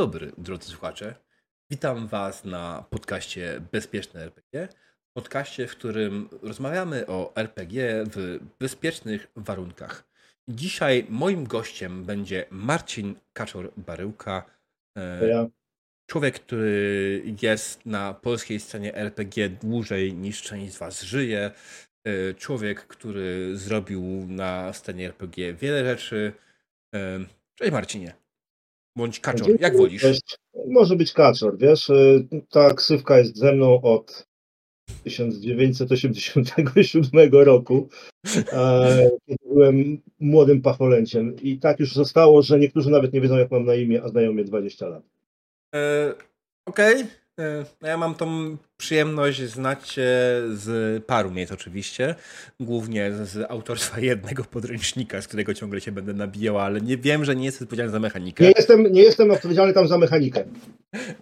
Dobry, drodzy słuchacze. Witam Was na podcaście Bezpieczne RPG. Podcaście, w którym rozmawiamy o RPG w bezpiecznych warunkach. Dzisiaj moim gościem będzie Marcin Kaczor-Baryłka. To ja. Człowiek, który jest na polskiej scenie RPG dłużej niż część z Was żyje. E, Człowiek, który zrobił na scenie RPG wiele rzeczy. E, Cześć Marcinie. Bądź Kaczor, jak wolisz. Może być kaczor, wiesz, y, ta ksywka jest ze mną od 1987 roku, e, kiedy byłem młodym pacholęciem i tak już zostało, że niektórzy nawet nie wiedzą jak mam na imię, a znają mnie 20 lat. E, Okej. Ja mam tą przyjemność znać cię z paru miejsc oczywiście. Głównie z, autorstwa jednego podręcznika, z którego ciągle się będę nabijał, ale nie wiem, że nie jesteś odpowiedzialny za mechanikę. Nie jestem, nie jestem odpowiedzialny tam za mechanikę.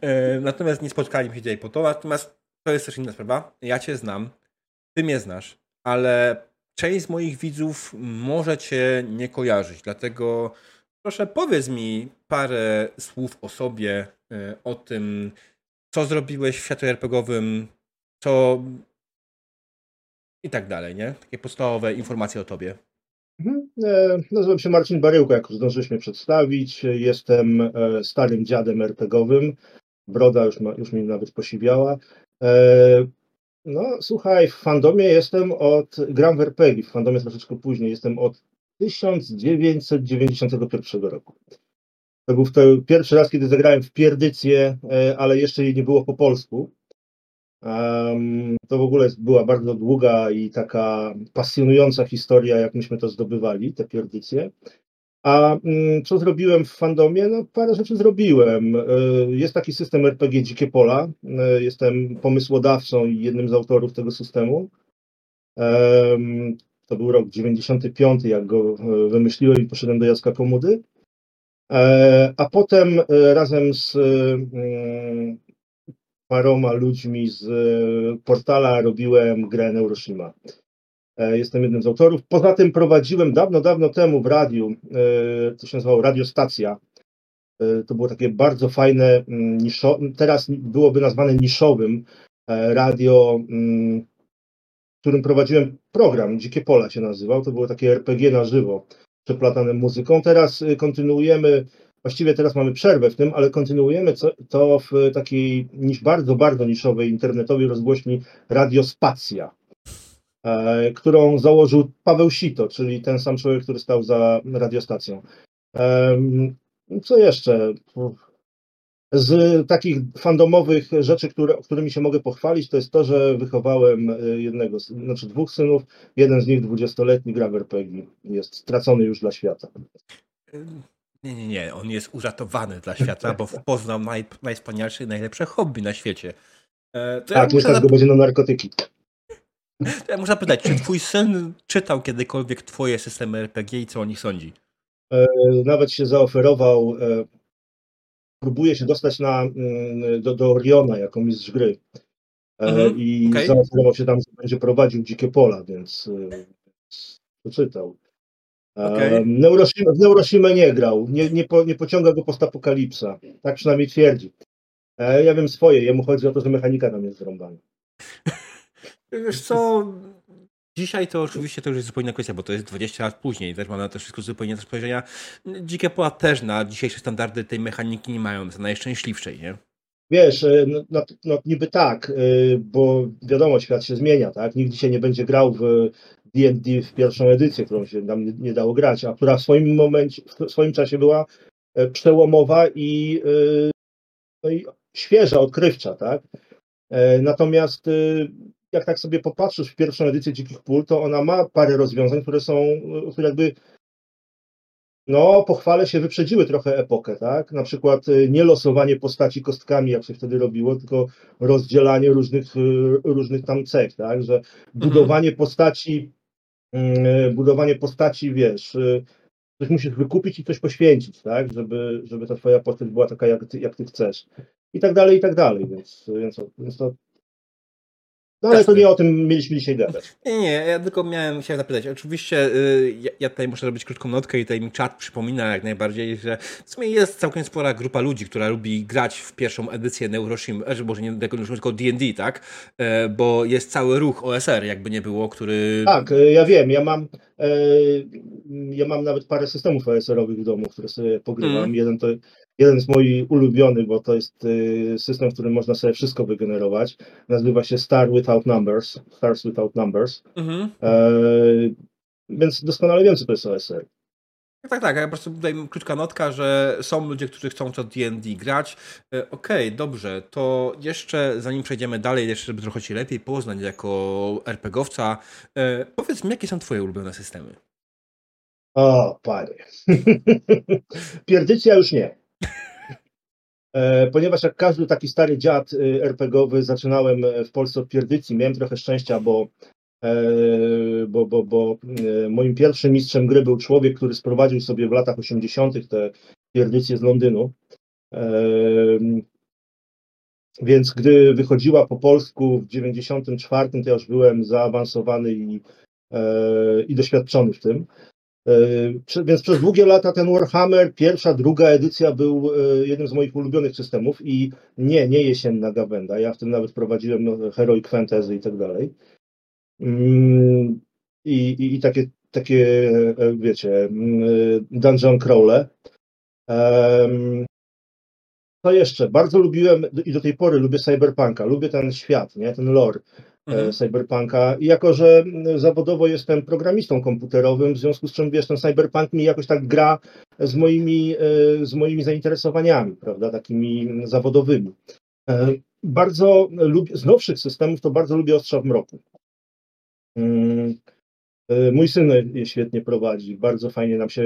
E, Natomiast nie spotkaliśmy się dzisiaj po to. Natomiast to jest też inna sprawa. Ja cię znam, ty mnie znasz, ale część z moich widzów może cię nie kojarzyć. Dlatego proszę powiedz mi parę słów o sobie, e, o tym, co zrobiłeś w świecie RPGowym, co i tak dalej, nie? Takie podstawowe informacje o tobie. Mhm. E, Nazywam się Marcin Baryłko, jak zdążyłeś mnie przedstawić. Jestem e, starym dziadem RPGowym. Broda już, ma, już mi nawet posiwiała. E, No, słuchaj, w fandomie jestem od. Gram w RPG, w fandomie troszeczkę później. Jestem od 1991 roku. To był to pierwszy raz, kiedy zagrałem w Pierdycję, e, ale jeszcze jej nie było po polsku. To w ogóle była bardzo długa i taka pasjonująca historia, jak myśmy to zdobywali, te pierdycje. A mm, co zrobiłem w fandomie? No parę rzeczy zrobiłem. E, Jest taki system RPG Dzikie Pola. E, Jestem pomysłodawcą i jednym z autorów tego systemu. Em, To był rok 95, jak go wymyśliłem i poszedłem do Jacka Komudy. E, A potem e, razem z mm, paroma ludźmi z e, portala robiłem grę Neuroshima. E, Jestem jednym z autorów. Poza tym prowadziłem dawno, dawno temu w radiu, e, co się nazywało Radiostacja. E, To było takie bardzo fajne, mm, niszo, teraz byłoby nazwane niszowym e, radio, mm, w którym prowadziłem program, Dzikie Pola się nazywał. To było takie RPG na żywo, przeplatane muzyką. Teraz y, kontynuujemy, właściwie teraz mamy przerwę w tym, ale kontynuujemy to w takiej niż bardzo, bardzo niszowej internetowej rozgłośni Radiospacja e, którą założył Paweł Sito, czyli ten sam człowiek, który stał za radiostacją. Co jeszcze? Z takich fandomowych rzeczy, które, którymi się mogę pochwalić, to jest to, że wychowałem e, jednego, znaczy dwóch synów. Jeden z nich, dwudziestoletni, gra w RPG. Jest stracony już dla świata. Nie, nie, nie. On jest uratowany dla świata, bo poznał naj, najwspanialsze i najlepsze hobby na świecie. E, To ja Tak, nie muszę go będzie na narkotyki. To ja muszę zapytać, czy twój syn czytał kiedykolwiek twoje systemy RPG i co o nich sądzi? E, Nawet się zaoferował, próbuje się dostać na, mm, do, do Oriona jako mistrz gry. E, Mhm, I okej. zaoferował się tam, że będzie prowadził Dzikie Pola, więc e, przeczytał. E, Okej. Neuroshima, w Neuroshima nie grał, nie, nie, po, nie pociąga go postapokalipsa. Tak przynajmniej twierdzi. Ja wiem swoje, jemu chodzi o to, że mechanika tam jest zrąbana. Wiesz co, dzisiaj to oczywiście to już jest zupełnie inna kwestia, bo to jest 20 lat później, też mam na to wszystko zupełnie inne spojrzenia. Dzikie pola też na dzisiejsze standardy tej mechaniki nie mają, są najszczęśliwszej, nie? Wiesz, e, no, no, no niby tak, e, bo wiadomo, świat się zmienia, tak? Nikt dzisiaj nie będzie grał w D&D w pierwszą edycję, którą się nam nie, nie dało grać, a która w swoim momencie, w swoim czasie była e, przełomowa i, no i świeża, odkrywcza, tak? Natomiast jak tak sobie popatrzysz w pierwszą edycję Dzikich Pól, to ona ma parę rozwiązań, które są, e, które jakby no, pochwale się wyprzedziły trochę epokę, tak? Na przykład y, nie losowanie postaci kostkami, jak się wtedy robiło, tylko rozdzielanie różnych, y, różnych tam cech, tak? Że budowanie postaci, y, budowanie postaci, wiesz, y, coś musisz wykupić i coś poświęcić, tak? Żeby, żeby ta twoja postać była taka, jak ty, jak ty chcesz. I tak dalej, i tak dalej, więc, więc, więc to No ale to nie o tym mieliśmy dzisiaj gadać. Nie, nie, ja tylko miałem się zapytać. Oczywiście y, ja, ja, tutaj muszę robić krótką notkę i tutaj mi czat przypomina jak najbardziej, że w sumie jest całkiem spora grupa ludzi, która lubi grać w pierwszą edycję Neuroshim, że może nie tylko D&D, tak? E, bo jest cały ruch OSR, jakby nie było, który... Tak, e, ja wiem, ja mam e, ja mam nawet parę systemów OSR-owych w domu, które sobie pogrywam. Mm. Jeden to jeden z moich ulubionych, bo to jest y, system, w którym można sobie wszystko wygenerować. Nazywa się Star Without Numbers, Stars Without Numbers. Mhm. E, więc doskonale wiem, co to jest OSR. Tak, tak, ja po prostu tutaj krótka notka, że są ludzie, którzy chcą to D&D grać. E, okej, okay, dobrze, to jeszcze zanim przejdziemy dalej, jeszcze żeby trochę Ci lepiej poznać jako RPGowca, e, powiedz mi, jakie są Twoje ulubione systemy? O, panie. Pierdycja już nie. E, ponieważ jak każdy taki stary dziad y, RPGowy zaczynałem e, w Polsce od pierdycji, miałem trochę szczęścia, bo, e, bo, bo, bo moim pierwszym mistrzem gry był człowiek, który sprowadził sobie w latach 80. te pierdycje z Londynu. Więc gdy wychodziła po polsku w 94, to ja już byłem zaawansowany i, i doświadczony w tym. E, więc przez długie lata ten Warhammer, pierwsza, druga edycja był e, jednym z moich ulubionych systemów i nie, nie jesienna gawenda. Ja w tym nawet prowadziłem no, Heroic Fantasy i tak dalej. Mm, I, i, i takie, takie, e, wiecie, mm, dungeon crawle. Co jeszcze? Bardzo lubiłem i do tej pory lubię cyberpunka, lubię ten świat, nie? ten lore. E, mhm. cyberpunka. I jako, że zawodowo jestem programistą komputerowym, w związku z czym wiesz, ten cyberpunk mi jakoś tak gra z moimi, e, z moimi zainteresowaniami, prawda, takimi zawodowymi. E, bardzo lubię, z nowszych systemów to bardzo lubię Ostrza w Mroku. Mm, mój syn je świetnie prowadzi, bardzo fajnie nam się,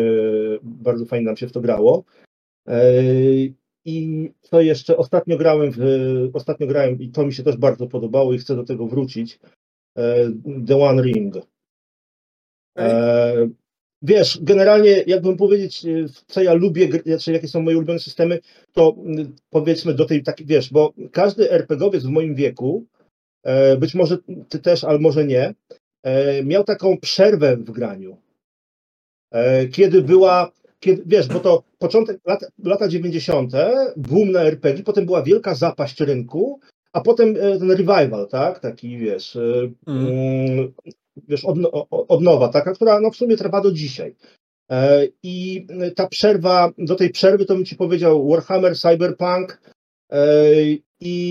bardzo fajnie nam się w to grało. I co jeszcze? Ostatnio grałem, w, ostatnio grałem i to mi się też bardzo podobało i chcę do tego wrócić. E, The One Ring. E, wiesz, generalnie jakbym powiedzieć, e, co ja lubię, znaczy jakie są moje ulubione systemy, to powiedzmy do tej takiej, wiesz, bo każdy RPGowiec w moim wieku, być może ty też, ale może nie, miał taką przerwę w graniu. Kiedy była kiedy, wiesz, bo to początek lat, lata 90., boom na RPG, potem była wielka zapaść rynku, a potem e, ten revival, tak, taki wiesz, e, mm. mm. wiesz od, od nowa, taka, która no, w sumie trwa do dzisiaj. E, I ta przerwa, do tej przerwy to bym ci powiedział Warhammer, Cyberpunk i,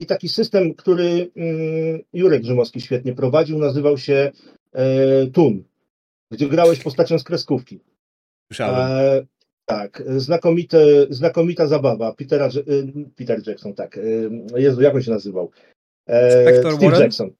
i taki system, który mm, Jurek Grzymowski świetnie prowadził, nazywał się Tun, gdzie grałeś postacią z kreskówki. Słyszałem. E, tak, znakomite, znakomita zabawa. Petera, y, Peter Jackson, tak. Y, Jezu, jak on się nazywał? E, Spector Steve Warren? Jackson.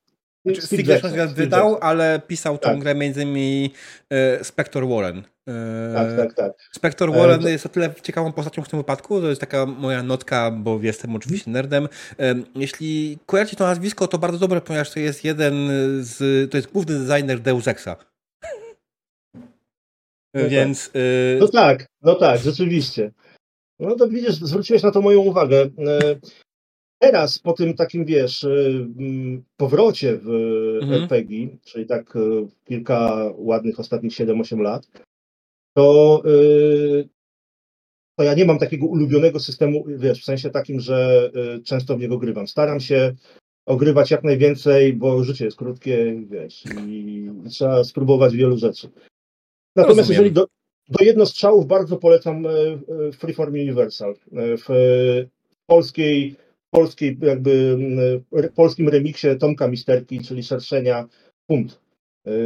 Znaczy, Steve, Steve Jackson, Jackson wydał, Jackson. ale pisał tą tak. grę między innymi e, Spector Warren. E, tak, tak, tak. Spector Warren e, jest o tyle ciekawą postacią w tym wypadku, to jest taka moja notka, bo jestem oczywiście nerdem. E, jeśli kojarzycie to nazwisko, to bardzo dobre, ponieważ to jest jeden z, to jest główny designer Deus Exa. No tak. Więc. Tak. No tak, no tak, rzeczywiście. No to widzisz, zwróciłeś na to moją uwagę. E, teraz po tym takim, wiesz, e, powrocie w mhm. RPG, czyli tak kilka ładnych ostatnich 7-8 lat, to, to ja nie mam takiego ulubionego systemu, wiesz, w sensie takim, że często w niego grywam. Staram się ogrywać jak najwięcej, bo życie jest krótkie, wiesz, i trzeba spróbować wielu rzeczy. Natomiast jeżeli do, do jednostrzałów bardzo polecam e, e, Freeform Universal. E, w polskiej, polskiej jakby polskim remiksie Tomka Misterki, czyli szerszenia Punt,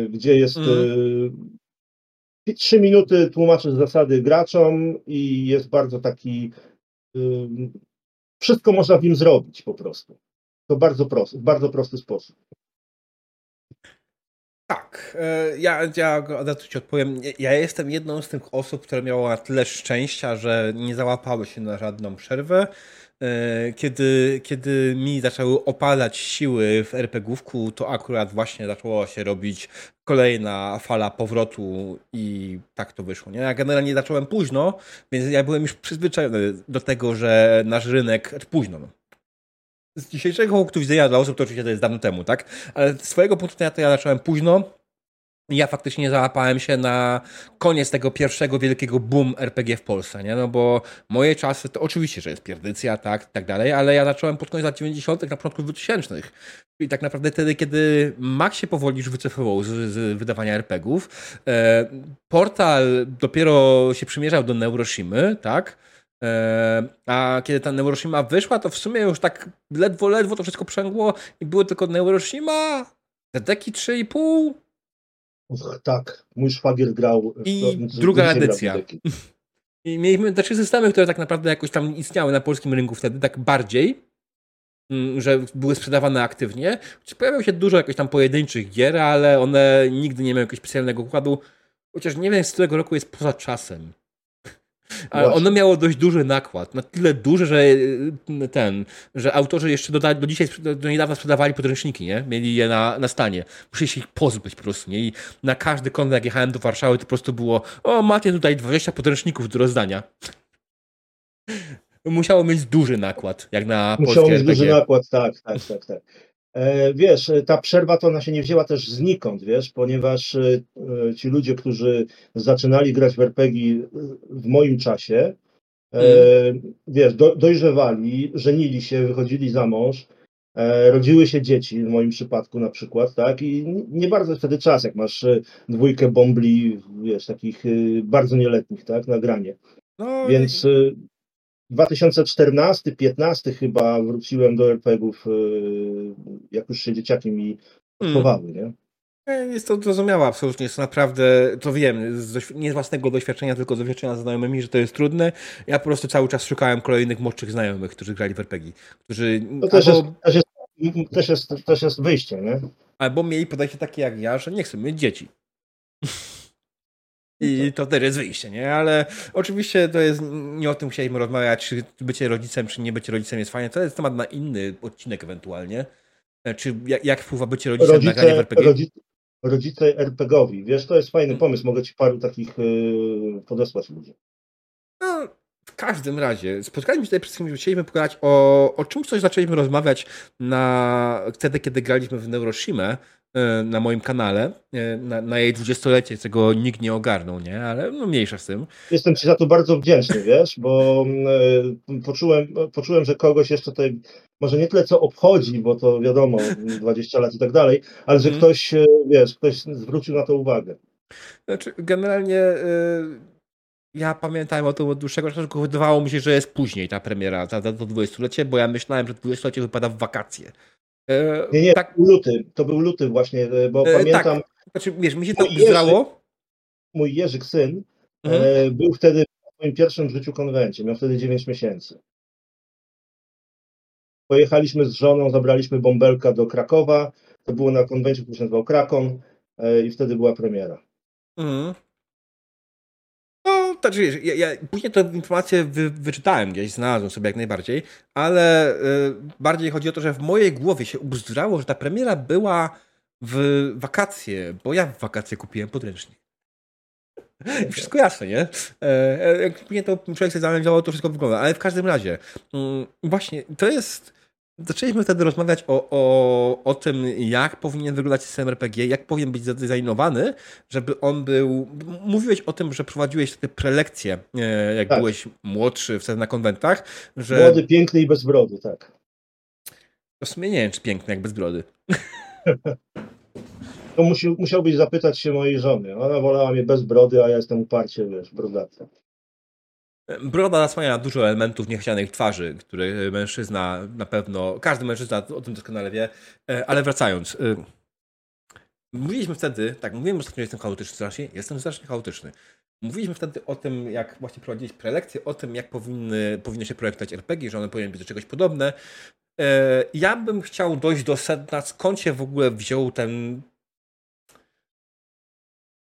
gdzie jest mm. trzy minuty tłumaczy zasady graczom i jest bardzo taki wszystko można w nim zrobić po prostu. To bardzo prosty, bardzo prosty sposób. Tak, e, ja, ja od ci odpowiem. Ja jestem jedną z tych osób, które miała tyle szczęścia, że nie załapały się na żadną przerwę. E, kiedy, kiedy mi zaczęły opadać siły w RPGówku, to akurat właśnie zaczęła się robić kolejna fala powrotu i tak to wyszło. Nie? Ja generalnie zacząłem późno, więc ja byłem już przyzwyczajony do tego, że nasz rynek, późno, no, z dzisiejszego punktu widzenia dla osób, to oczywiście to jest dawno temu, tak? Ale z swojego punktu widzenia to ja zacząłem późno. Ja faktycznie załapałem się na koniec tego pierwszego wielkiego boom RPG w Polsce, nie? No bo moje czasy to oczywiście, że jest pierdycja, tak, tak dalej, ale ja zacząłem pod koniec lat 90., na początku 2000. I tak naprawdę wtedy, kiedy Mac się powoli już wycofywał z, z wydawania RPGów, e, portal dopiero się przymierzał do Neuroshimy, tak? E, a kiedy ta Neuroshima wyszła, to w sumie już tak ledwo, ledwo to wszystko przęgło i było tylko Neuroshima, Dedeki 3,5. Uch, tak, mój szwagier grał. w- I w- druga edycja. I mieliśmy te trzy systemy, które tak naprawdę jakoś tam istniały na polskim rynku wtedy, tak bardziej, mm, że były sprzedawane aktywnie. Pojawiało się dużo jakichś tam pojedynczych gier, ale one nigdy nie miały jakiegoś specjalnego układu. Chociaż nie wiem, z którego roku jest poza czasem. Ale Właśnie. ono miało dość duży nakład. Na tyle duży, że y, ten, że autorzy jeszcze do, do dzisiaj, do, niedawna sprzedawali podręczniki, nie? Mieli je na, na stanie. Musieli się ich pozbyć po prostu, nie? I na każdy kąt, jak jechałem do Warszawy, to po prostu było o, macie tutaj 20 podręczników do rozdania. Musiało mieć duży nakład, jak na Musiał polskie mieć duży nakład, tak, tak, tak, tak. E, wiesz, e, ta przerwa to ona się nie wzięła też znikąd, wiesz, ponieważ e, ci ludzie, którzy zaczynali grać w RPG w moim czasie, e, wiesz, do, dojrzewali, żenili się, wychodzili za mąż, rodziły się dzieci, w moim przypadku na przykład, tak, i nie bardzo wtedy czas, jak masz dwójkę bombli, wiesz, takich bardzo nieletnich, tak, na granie. No, Więc 2014-15 chyba wróciłem do RPG-ów, y, jak już się dzieciakiem i Mm. chowały, nie? E, Jest to zrozumiałe, absolutnie. Jest to naprawdę, to wiem, z nie z własnego doświadczenia, tylko z doświadczenia ze znajomymi, że to jest trudne. Ja po prostu cały czas szukałem kolejnych młodszych znajomych, którzy grali w RPG. Którzy To też jest, albo, też, jest, też, jest, też jest wyjście, nie? albo mieli podejście takie jak ja, że nie chcą mieć dzieci. I to też jest wyjście, nie? Ale oczywiście to jest, nie o tym chcieliśmy rozmawiać, czy bycie rodzicem, czy nie bycie rodzicem jest fajne. To jest temat na inny odcinek ewentualnie. E, Czy jak, jak wpływa bycie rodzicem na granie w Rodzice, RPG? rodzice, rodzice RPG-owi, wiesz, to jest fajny Mm. pomysł, mogę ci paru takich y, podesłać ludzi. No, w każdym razie, spotkaliśmy się tutaj przed chwilą, chcieliśmy pogadać o, o czymś, coś zaczęliśmy rozmawiać na, wtedy, kiedy graliśmy w Neuroshimę e, na moim kanale, e, na, na jej dwudziestolecie, czego nikt nie ogarnął, nie? Ale no mniejsza z tym. Jestem ci za to bardzo wdzięczny, wiesz, bo y, poczułem, poczułem, że kogoś jeszcze tutaj, może nie tyle co obchodzi, bo to wiadomo, 20 lat i tak dalej, ale że Mhm. ktoś, y, wiesz, ktoś zwrócił na to uwagę. Znaczy, generalnie e, ja pamiętałem o tym od dłuższego czasu, tylko wydawało mi się, że jest później ta premiera, ta, ta, to dwudziestolecie, bo ja myślałem, że dwudziestolecie wypada w wakacje. E, Nie, nie, Tak, to był luty, to był luty właśnie, y, bo E, pamiętam, znaczy, wiesz, mi się to zgrało. mój Jerzyk syn Mhm. e, był wtedy w moim pierwszym w życiu konwencie, miał wtedy 9 miesięcy. Pojechaliśmy z żoną, zabraliśmy bąbelka do Krakowa, to było na konwencie, który się nazywał Krakon e, i wtedy była premiera. Mhm. Znaczy, wiesz, ja, ja później tę informację wy, wyczytałem gdzieś, znalazłem sobie jak najbardziej, ale y, bardziej chodzi o to, że w mojej głowie się ubzdrało, że ta premiera była w wakacje, bo ja w wakacje kupiłem podręcznik. I wszystko jasne, nie? E, e, jak to człowiek sobie zanalizował, to wszystko wygląda, ale w każdym razie, mm, właśnie, to jest... Zaczęliśmy wtedy rozmawiać o, o, o tym, jak powinien wyglądać system RPG, jak powinien być zadesignowany, żeby on był. Mówiłeś o tym, że prowadziłeś te prelekcje, e, jak Tak. byłeś młodszy wtedy na konwentach, że Młody, piękny i bez brody, tak. w sumie nie wiem, czy piękny jak bez brody. To musi, musiałbyś zapytać się mojej żony. Ona wolała mnie bez brody, a ja jestem uparcie, wiesz, brodaty. Broda zasłania dużo elementów niechcianych twarzy, które mężczyzna na pewno, każdy mężczyzna o tym doskonale wie, E, ale wracając. e, Mówiliśmy wtedy, tak, mówiłem ostatnio, że jestem chaotyczny strasznie, jestem strasznie chaotyczny. Mówiliśmy wtedy o tym, jak właśnie prowadzić prelekcje, o tym, jak powinny, powinny się projektować RPG, że one powinny być do czegoś podobne. E, Ja bym chciał dojść do sedna, skąd się w ogóle wziął ten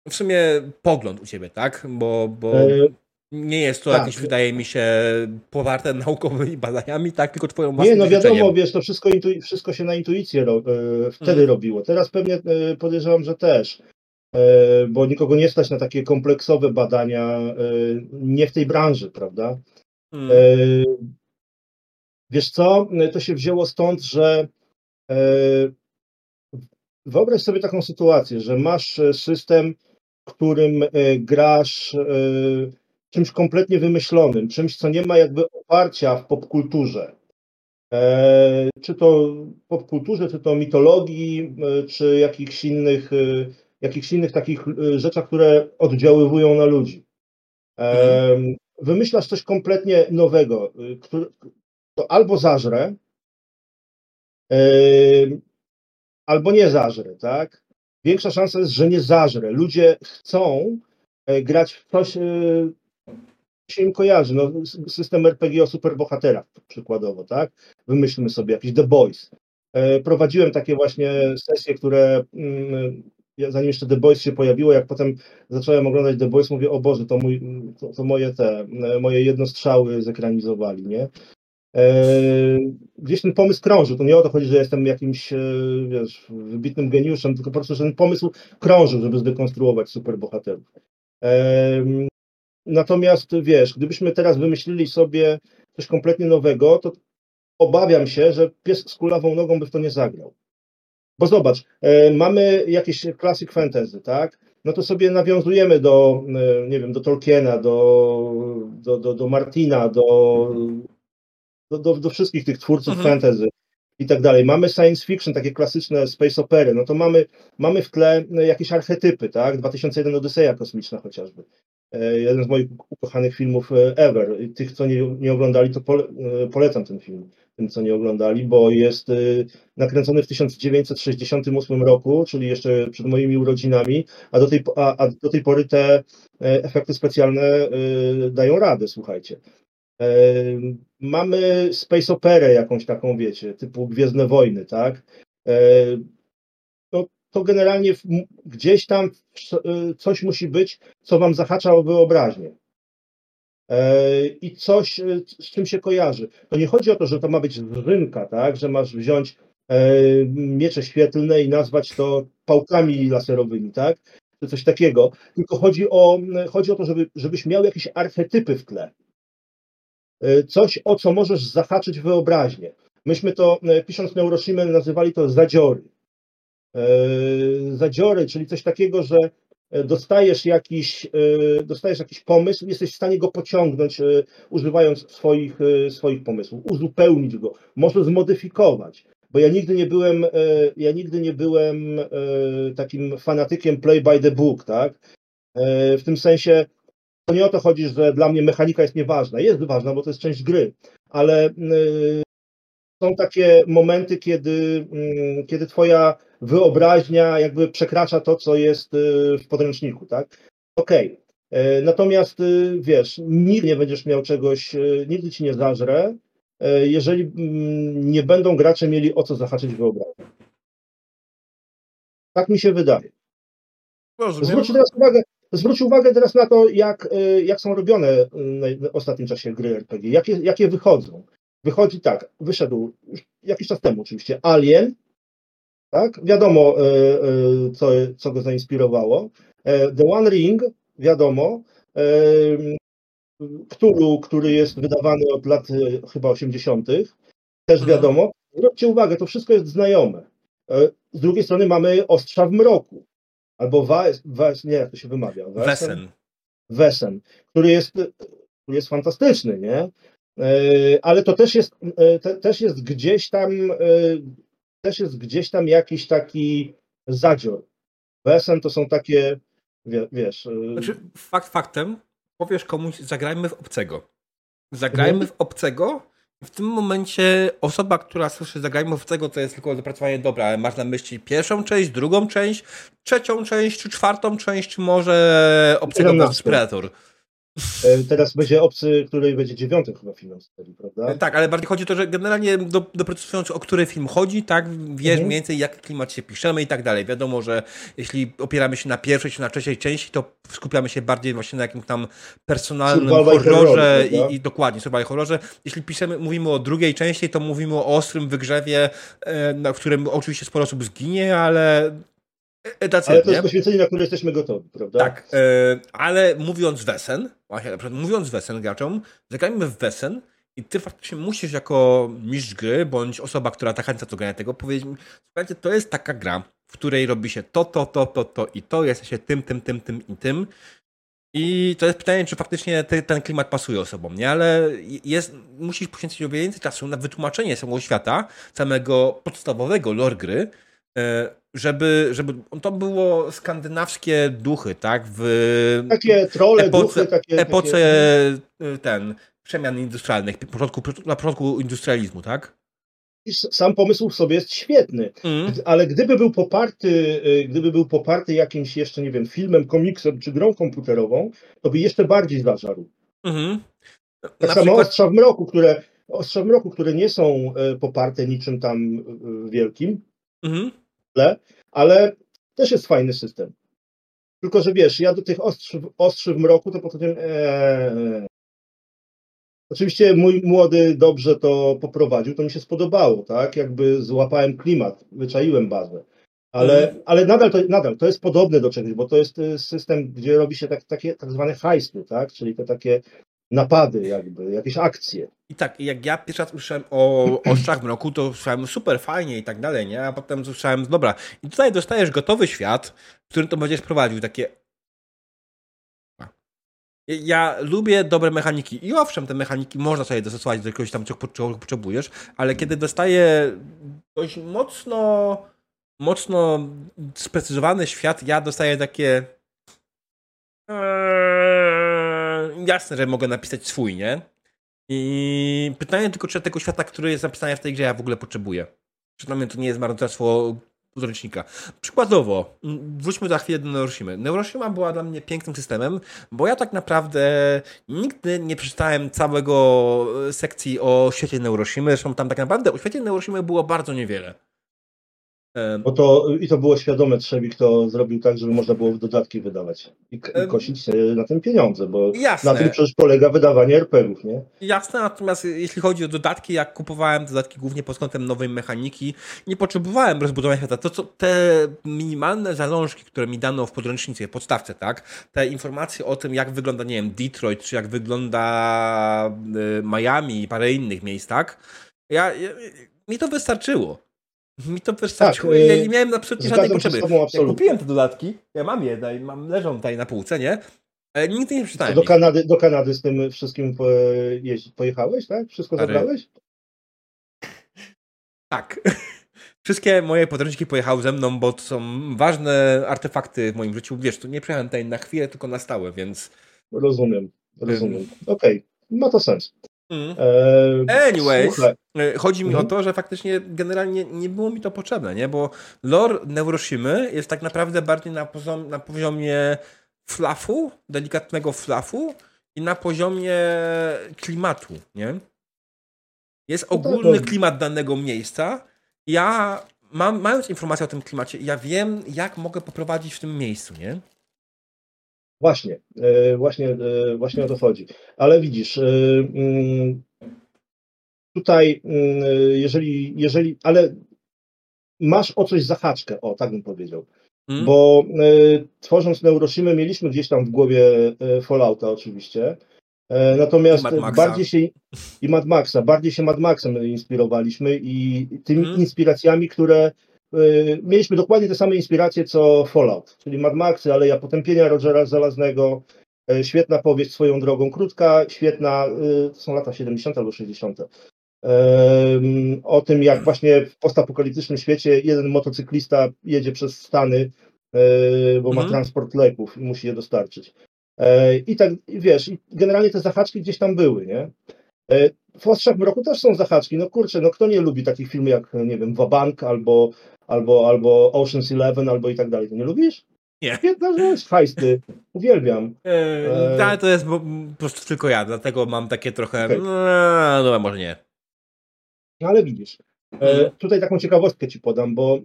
w sumie pogląd u ciebie, tak? Bo, bo E, nie jest to tak. jakieś, wydaje mi się, powarte naukowymi badaniami, tak? Tylko twoją własną Nie, no wiadomo, życzeniem. wiesz, to wszystko, wszystko się na intuicję ro, e, wtedy Mhm. robiło. Teraz pewnie e, podejrzewam, że też, e, bo nikogo nie stać na takie kompleksowe badania, e, nie w tej branży, prawda? Mm. E, Wiesz co, to się wzięło stąd, że wyobraź sobie taką sytuację, że masz system, w którym grasz czymś kompletnie wymyślonym, czymś, co nie ma jakby oparcia w popkulturze. E, czy to popkulturze, czy to mitologii, e, czy jakichś innych, e, jakichś innych takich rzeczach, które oddziaływują na ludzi. Mhm. Wymyślasz coś kompletnie nowego, to albo zażre, albo nie zażre, tak? Większa szansa jest, że nie zażre. Ludzie chcą grać w coś, się im kojarzy. No, system RPG o superbohaterach przykładowo, tak? Wymyślmy sobie jakiś The Boys. E, prowadziłem takie właśnie sesje, które mm, zanim jeszcze The Boys się pojawiło, jak potem zacząłem oglądać The Boys, mówię, o Boże, to, mój, to, to moje te, moje jednostrzały zekranizowali, nie? E, gdzieś ten pomysł krążył. To nie o to chodzi, że jestem jakimś e, wiesz, wybitnym geniuszem, tylko po prostu, że ten pomysł krążył, żeby zdekonstruować superbohaterów. Natomiast wiesz, gdybyśmy teraz wymyślili sobie coś kompletnie nowego, to obawiam się, że pies z kulawą nogą by w to nie zagrał. Bo zobacz, e, mamy jakieś classic fantasy, tak? No to sobie nawiązujemy do, e, nie wiem, do Tolkiena, do, do, do, do Martina, do, do, do, do wszystkich tych twórców mhm. fantasy i tak dalej. Mamy science fiction, takie klasyczne space opery, no to mamy, mamy w tle jakieś archetypy, tak? 2001 Odyseja Kosmiczna chociażby. E, jeden z moich ukochanych filmów e, ever. Tych, co nie, nie oglądali, to e, polecam ten film, tym, co nie oglądali, bo jest nakręcony w 1968 roku, czyli jeszcze przed moimi urodzinami, a do tej, a, a do tej pory te efekty specjalne dają radę, słuchajcie. Mamy space operę jakąś taką, wiecie, typu Gwiezdne Wojny, tak? To generalnie gdzieś tam y, coś musi być, co wam zahacza o wyobraźnię. E, I coś, y, z czym się kojarzy. To nie chodzi o to, że to ma być zrynka, tak? że masz wziąć e, miecze świetlne i nazwać to pałkami laserowymi, tak? Czy coś takiego. Tylko chodzi o, chodzi o to, żeby, żebyś miał jakieś archetypy w tle. E, coś, o co możesz zahaczyć wyobraźnię. Myśmy to, pisząc Neuroshimę, nazywali to zadziory. E, zadziory, czyli coś takiego, że e, dostajesz jakiś, e, dostajesz jakiś pomysł, jesteś w stanie go pociągnąć, używając swoich, swoich pomysłów, uzupełnić go, może zmodyfikować. Bo ja nigdy nie byłem, ja nigdy nie byłem takim fanatykiem play by the book, tak? W tym sensie to nie o to chodzi, że dla mnie mechanika jest nieważna. Jest ważna, bo to jest część gry, ale są takie momenty, kiedy, mm, kiedy twoja wyobraźnia jakby przekracza to, co jest y, w podręczniku, tak? Okej. Okay. E, natomiast y, wiesz, nigdy nie będziesz miał czegoś, y, nigdy ci nie zażre, e, jeżeli mm, nie będą gracze mieli o co zahaczyć wyobraźnię. Tak mi się wydaje. Zwróć teraz uwagę, zwróć uwagę teraz na to, jak, jak są robione w ostatnim czasie gry RPG, jakie, jakie wychodzą. Wychodzi tak, wyszedł jakiś czas temu oczywiście Alien, tak? Wiadomo, e, e, co, co go zainspirowało. E, The One Ring, wiadomo. Cthulhu, który jest wydawany od lat chyba 80., też mhm. wiadomo. Zwróćcie uwagę, to wszystko jest znajome. Z drugiej strony mamy Ostrza w mroku. Albo Wes, Wes nie, jak to się wymawia? Wesen. Wesen, który jest, który jest fantastyczny, nie? Ale to też jest, te, też jest gdzieś tam też jest gdzieś tam jakiś taki zadzior. BSM to są takie, wie, wiesz... Znaczy, fakt faktem, powiesz komuś, zagrajmy w obcego. Zagrajmy mhm. w obcego w tym momencie osoba, która słyszy zagrajmy w obcego, to jest tylko dopracowanie dobra, ale masz na myśli pierwszą część, drugą część, trzecią część, czy czwartą część, czy może obcego Predator. E, teraz będzie obcy, który będzie dziewiątym chyba filmem serii, prawda? E, tak, ale bardziej chodzi o to, że generalnie do, doprecyzując o który film chodzi, tak, wiesz mhm. mniej więcej jak klimat się piszemy i tak dalej. Wiadomo, że jeśli opieramy się na pierwszej czy na trzeciej części, to skupiamy się bardziej właśnie na jakimś tam personalnym survival horrorze i, i, dokładnie, survival horrorze. Jeśli piszemy, mówimy o drugiej części, to mówimy o ostrym wygrzewie, e, na którym oczywiście sporo osób zginie, ale That's ale to jest poświęcenie, na które jesteśmy gotowi, prawda? Tak, yy, ale mówiąc Wesen, właśnie, mówiąc Wesen graczom, zagrajmy w Wesen I ty faktycznie musisz jako mistrz gry, bądź osoba, która zachęca do grania tego, powiedzieć mi, słuchajcie, to jest taka gra, w której robi się to, to, to, to, to i to, jesteście tym, tym, tym, tym i tym. I to jest pytanie, czy faktycznie te, ten klimat pasuje osobom, nie? Ale jest, musisz poświęcić więcej czasu na wytłumaczenie samego świata, samego podstawowego lore gry, e, żeby, żeby to było skandynawskie duchy, tak? W takie trole, epoce, duchy, takie, epoce takie... ten przemian industrialnych, na początku, na początku industrializmu, tak? sam pomysł w sobie jest świetny, mm. ale gdyby był poparty, y, gdyby był poparty jakimś jeszcze, nie wiem, filmem, komiksem czy grą komputerową, to by jeszcze bardziej zażarł. Mm. Tak Na samo przykład... ostrza w mroku, które ostrza w mroku, które nie są e, poparte niczym tam e, wielkim, mm. Ale też jest fajny system. Tylko, że wiesz, ja do tych ostrzy, ostrzy w mroku to podchodziłem, ee, Oczywiście mój młody dobrze to poprowadził, to mi się spodobało, tak? Jakby złapałem klimat, wyczaiłem bazę. Ale, mm. ale nadal, to, nadal to jest podobne do czegoś, bo to jest y, system, gdzie robi się tak, takie tak zwane heisty, tak? Czyli te takie napady jakby, jakieś akcje. I tak, jak ja pierwszy raz usłyszałem o Ostrzach Mroku, to słyszałem super fajnie i tak dalej, nie? A potem słyszałem, dobra, i tutaj dostajesz gotowy świat, w którym to będziesz prowadził, takie ja lubię dobre mechaniki i owszem, te mechaniki można sobie dostosować do czegoś tam, czego potrzebujesz, ale kiedy dostaję dość mocno mocno sprecyzowany świat, ja dostaję takie eee, jasne, że mogę napisać swój, nie? I pytanie tylko, czy tego świata, który jest napisany w tej grze, ja w ogóle potrzebuję. Czy dla mnie to nie jest marnotrawstwo podręcznika. Przykładowo, wróćmy za chwilę do Neuroshimy. Neuroshima była dla mnie pięknym systemem, bo ja tak naprawdę nigdy nie przeczytałem całego sekcji o świecie Neuroshimy, zresztą tam tak naprawdę o świecie Neuroshimy było bardzo niewiele. Bo to, I to było świadome Trzewik, kto zrobił tak, żeby można było dodatki wydawać i, i kosić na tym pieniądze, bo Jasne. na tym przecież polega wydawanie RPGów, nie? Jasne, natomiast jeśli chodzi o dodatki, jak kupowałem dodatki głównie pod kątem nowej mechaniki, nie potrzebowałem rozbudowania świata. To, co te minimalne zalążki, które mi dano w podręcznicy, podstawce, tak? Te informacje o tym, jak wygląda, nie wiem, Detroit, czy jak wygląda y, Miami i parę innych miejsc, tak? Ja, ja mi to wystarczyło. Mi to wystarczyło. Tak, ja nie miałem absolutnie żadnej potrzeby. Ja kupiłem te dodatki, ja mam je, mam, leżą tutaj na półce, nie? Ale nigdy nie przeczytałem. Do Kanady, do Kanady z tym wszystkim pojechałeś, tak? Wszystko Ale... zabrałeś? Tak. Wszystkie moje podręczniki pojechały ze mną, bo to są ważne artefakty w moim życiu. Wiesz, tu nie przyjechałem tutaj na chwilę, tylko na stałe, więc. Rozumiem, rozumiem. Okej, okay. ma to sens. Mm. E, Anyways, słuchaj. E, chodzi mi mm. o to, że faktycznie generalnie nie było mi to potrzebne, nie? bo lore Neuroshimy jest tak naprawdę bardziej na, poziom, na poziomie flafu, delikatnego flafu i na poziomie klimatu, nie? Jest no ogólny klimat danego miejsca. Ja mam, mając informację o tym klimacie, ja wiem, jak mogę poprowadzić w tym miejscu, nie? Właśnie, e, właśnie, e, właśnie o to chodzi. Ale widzisz, e, mm, tutaj, mm, jeżeli, jeżeli, ale masz o coś zahaczkę, o tak bym powiedział. Hmm. Bo tworząc Neuroshimy mieliśmy gdzieś tam w głowie Fallouta oczywiście, natomiast bardziej się i Mad Maxa, bardziej się Mad Maxem inspirowaliśmy i tymi hmm. inspiracjami, które mieliśmy dokładnie te same inspiracje co Fallout, czyli Mad Maxy, Aleja Potępienia Rogera Zalaznego, y, świetna powieść swoją drogą, krótka, świetna, y, to są lata 70. albo 60. O tym, jak właśnie w postapokaliptycznym świecie jeden motocyklista jedzie przez Stany, bo ma mhm. transport leków i musi je dostarczyć. I tak, wiesz, generalnie te zahaczki gdzieś tam były, nie? W Ostrzach Mroku też są zahaczki. No kurczę, no kto nie lubi takich filmów jak, nie wiem, Wabank albo albo, albo Ocean's Eleven, albo i tak dalej. To nie lubisz? Nie. Świetna rzecz, hajsty. Uwielbiam. Yy, to jest po prostu tylko ja, dlatego mam takie trochę, okay. no, no może nie. No ale widzisz, e, mhm. tutaj taką ciekawostkę ci podam, bo e,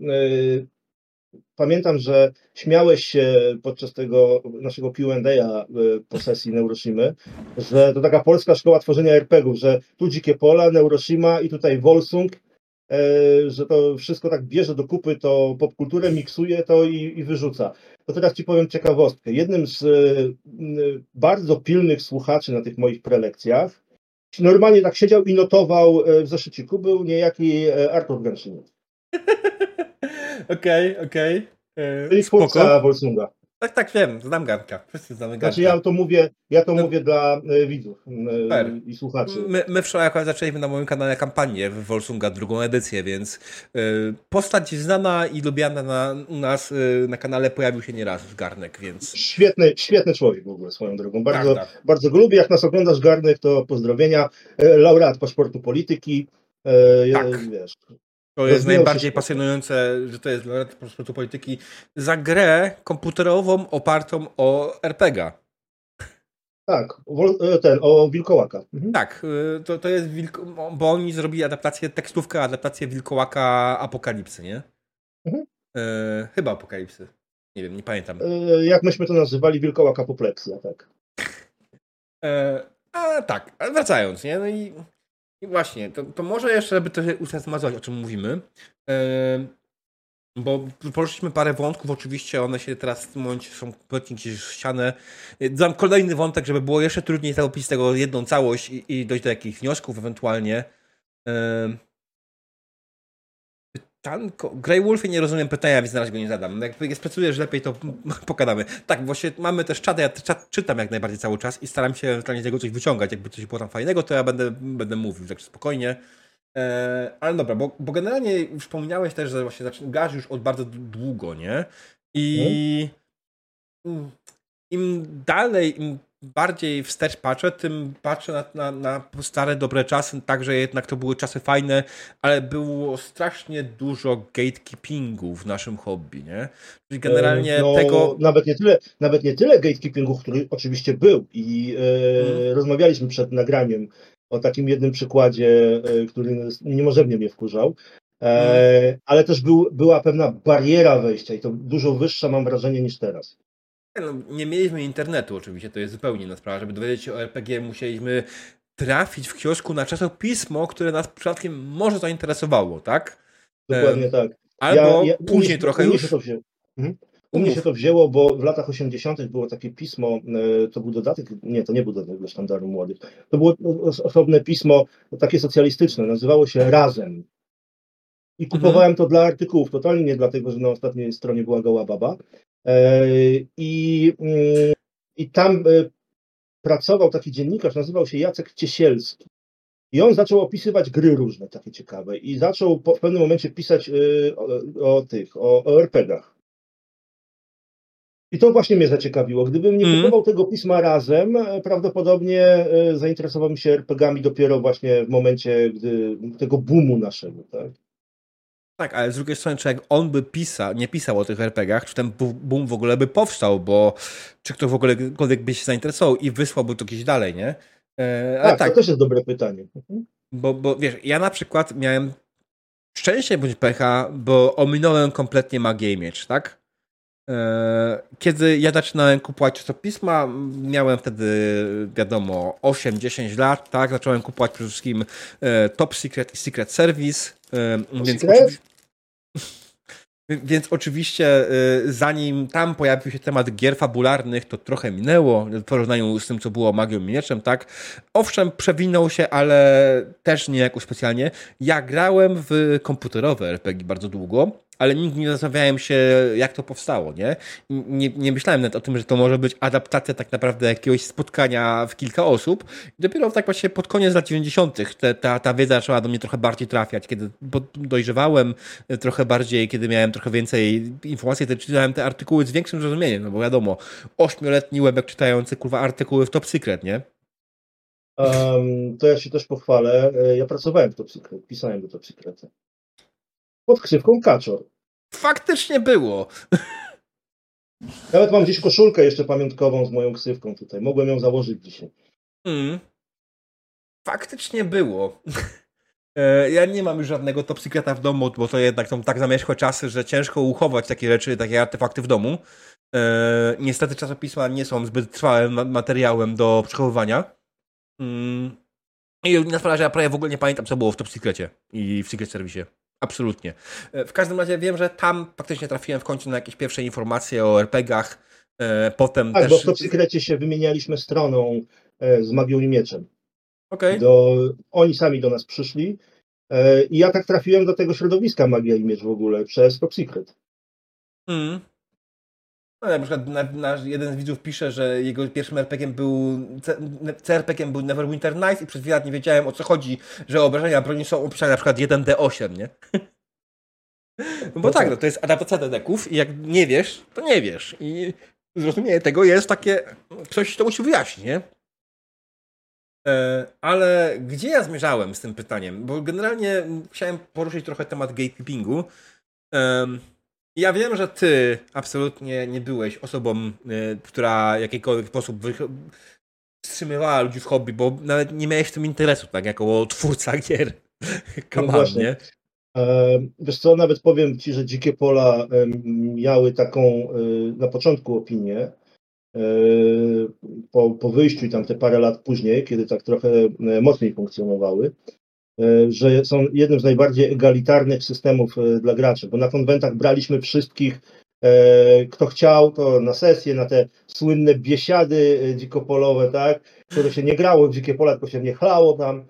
pamiętam, że śmiałeś się podczas tego naszego Q&A po sesji Neuroshimy, że to taka polska szkoła tworzenia RPGów, że tu Dzikie Pola, Neuroshima i tutaj Volsung E, że to wszystko tak bierze do kupy, to popkulturę miksuje to i, i wyrzuca. To teraz Ci powiem ciekawostkę. Jednym z e, bardzo pilnych słuchaczy na tych moich prelekcjach normalnie tak siedział i notował e, w zeszyciku, był niejaki e, Artur Gęszyniec. Okej, okej. Okay, Czyli twórca Wolsunga. Tak, tak, wiem, znam Garnka. Wszyscy znamy Garnka. Znaczy ja to mówię, ja to no. mówię dla e, widzów e, i słuchaczy. My, my wczoraj akurat zaczęliśmy na moim kanale kampanię w Wolsunga, drugą edycję, więc e, postać znana i lubiana na, u nas na kanale pojawił się nieraz Garnek, więc... Świetny, świetny człowiek w ogóle swoją drogą. Bardzo, tak, tak. bardzo go lubię. Jak nas oglądasz Garnek, to pozdrowienia. Laureat paszportu polityki. Tak. Wiesz, to jest najbardziej pasjonujące, że to jest dla sportu polityki za grę komputerową opartą o RPGa. Tak, e, ten, o Wilkołaka. Mhm. Tak, e, to, to jest, wilko, bo oni zrobili adaptację, tekstówkę, adaptację Wilkołaka Apokalipsy, nie? Mhm. E, chyba Apokalipsy. Nie wiem, nie pamiętam. E, jak myśmy to nazywali, Wilkołak Apopleksja, tak. E, a tak, wracając, nie? No i i właśnie, to, to może jeszcze, żeby trochę usystematyzować, o czym mówimy. Yy, bo poruszyliśmy parę wątków, oczywiście one się teraz w tym momencie są kompletnie gdzieś ściane. Dam kolejny wątek, żeby było jeszcze trudniej zapisać tego jedną całość i, i dojść do jakichś wniosków ewentualnie. Yy, Tanko. Grey Wolfie nie rozumiem pytania, więc na razie go nie zadam. Jak sprecyzujesz lepiej, to pogadamy. Tak, właśnie mamy też czat, ja czat czytam jak najbardziej cały czas i staram się z niego coś wyciągać. Jakby coś było tam fajnego, to ja będę, będę mówił, tak spokojnie. Eee, ale dobra, bo, bo generalnie wspomniałeś też, że właśnie grasz już od bardzo długo, nie? I hmm. im dalej, im bardziej wstecz patrzę, tym patrzę na, na, na, stare, dobre czasy, także jednak to były czasy fajne, ale było strasznie dużo gatekeepingu w naszym hobby, nie? Czyli generalnie no, tego... Nawet nie, tyle, nawet nie tyle gatekeepingu, który oczywiście był i e, hmm. rozmawialiśmy przed nagraniem o takim jednym przykładzie, e, który niemożebnie mnie wkurzał, e, hmm. ale też był, była pewna bariera wejścia i to dużo wyższa mam wrażenie niż teraz. No, nie mieliśmy internetu oczywiście, to jest zupełnie inna sprawa. Żeby dowiedzieć się o RPG musieliśmy trafić w kiosku na czasopismo, które nas przypadkiem może zainteresowawało, tak? Dokładnie tak. Albo ja, ja, później mnie, trochę już... Mhm. U mnie się to wzięło, bo w latach 80. było takie pismo, e, to był dodatek, nie, to nie był dodatek do sztandaru młodych, to było osobne pismo, takie socjalistyczne, nazywało się Razem. I kupowałem mhm. to dla artykułów, totalnie nie dlatego, że na ostatniej stronie była goła baba, I, mm, i tam e, pracował taki dziennikarz, nazywał się Jacek Ciesielski. I on zaczął opisywać gry różne, takie ciekawe. I zaczął po, w pewnym momencie pisać e, o, o tych, o, o RPG-ach. I to właśnie mnie zaciekawiło. Gdybym nie mm. kupował tego pisma razem, prawdopodobnie zainteresowałbym się RPG-ami dopiero właśnie w momencie gdy, tego boomu naszego. Tak? Tak, ale z drugiej strony, czy jak on by pisał, nie pisał o tych RPGach, czy ten boom w ogóle by powstał, bo czy ktoś w ogóle by się zainteresował i wysłałby to gdzieś dalej, nie? E, tak, tak, to też jest dobre pytanie. Mhm. Bo, bo wiesz, ja na przykład miałem szczęście bądź pecha, bo ominąłem kompletnie magię miecz, tak? E, kiedy ja zaczynałem kupować czasopisma, miałem wtedy, wiadomo, 8-10 lat, tak? Zacząłem kupować przede wszystkim e, Top Secret i Secret Service. Więc oczywiście, więc oczywiście, y, zanim tam pojawił się temat gier fabularnych, to trochę minęło w porównaniu z tym, co było Magią Mieczem, tak? Owszem, przewinął się, ale też nie jakoś specjalnie. Ja grałem w komputerowe RPG bardzo długo ale nigdy nie zastanawiałem się, jak to powstało, nie? nie? Nie myślałem nawet o tym, że to może być adaptacja tak naprawdę jakiegoś spotkania w kilka osób. I dopiero tak właśnie pod koniec lat 90. Te, ta, ta wiedza zaczęła do mnie trochę bardziej trafiać, kiedy dojrzewałem trochę bardziej, kiedy miałem trochę więcej informacji, to czytałem te artykuły z większym zrozumieniem, no bo wiadomo, ośmioletni łebek czytający kurwa artykuły w Top Secret, nie? Um, to ja się też pochwalę. Ja pracowałem w Top Secret, pisałem do Top Secret pod krzywką Kaczor. Faktycznie było. Nawet mam gdzieś koszulkę jeszcze pamiątkową z moją ksywką tutaj. Mogłem ją założyć dzisiaj. Mm. Faktycznie było. E, ja nie mam już żadnego top secreta w domu, bo to jednak są tak zamierzchłe czasy, że ciężko uchować takie rzeczy, takie artefakty w domu. E, niestety czasopisma nie są zbyt trwałym materiałem do przechowywania. Mm. I na sprawę, że ja prawie w ogóle nie pamiętam, co było w top secrecie i w secret serwisie. Absolutnie. E, w każdym razie wiem, że tam faktycznie trafiłem w końcu na jakieś pierwsze informacje o RPG-ach. E, potem tak, też... bo w Top Secrecie się wymienialiśmy stroną e, z Magią i Mieczem. Okay. Do, oni sami do nas przyszli. I ja tak trafiłem do tego środowiska Magia i Miecz w ogóle przez Top Secret. Mm. No, na przykład nasz jeden z widzów pisze, że jego pierwszym RPG był CRPG był Neverwinter Nights i przez wiele lat nie wiedziałem o co chodzi, że obrażenia broni są opisane na przykład 1D8, nie? No bo tak, no to jest adaptacja dedeków i jak nie wiesz, to nie wiesz. I zrozumienie tego jest takie, ktoś to musi wyjaśnić, nie? E, ale gdzie ja zmierzałem z tym pytaniem? Bo generalnie chciałem poruszyć trochę temat gatekeepingu. Ja wiem, że ty absolutnie nie byłeś osobą, e, która w jakikolwiek sposób wstrzymywała ludzi w hobby, bo nawet nie miałeś w tym interesu, tak, jako twórca gier. Come no on, nie? Wiesz co, nawet powiem Ci, że Dzikie Pola miały taką e, na początku opinię, e, po, po wyjściu tam te parę lat później, kiedy tak trochę e, mocniej funkcjonowały, że są jednym z najbardziej egalitarnych systemów dla graczy, bo na konwentach braliśmy wszystkich, kto chciał, to na sesje, na te słynne biesiady dzikopolowe, tak, które się nie grało w dzikie pola, tylko się nie chlało tam,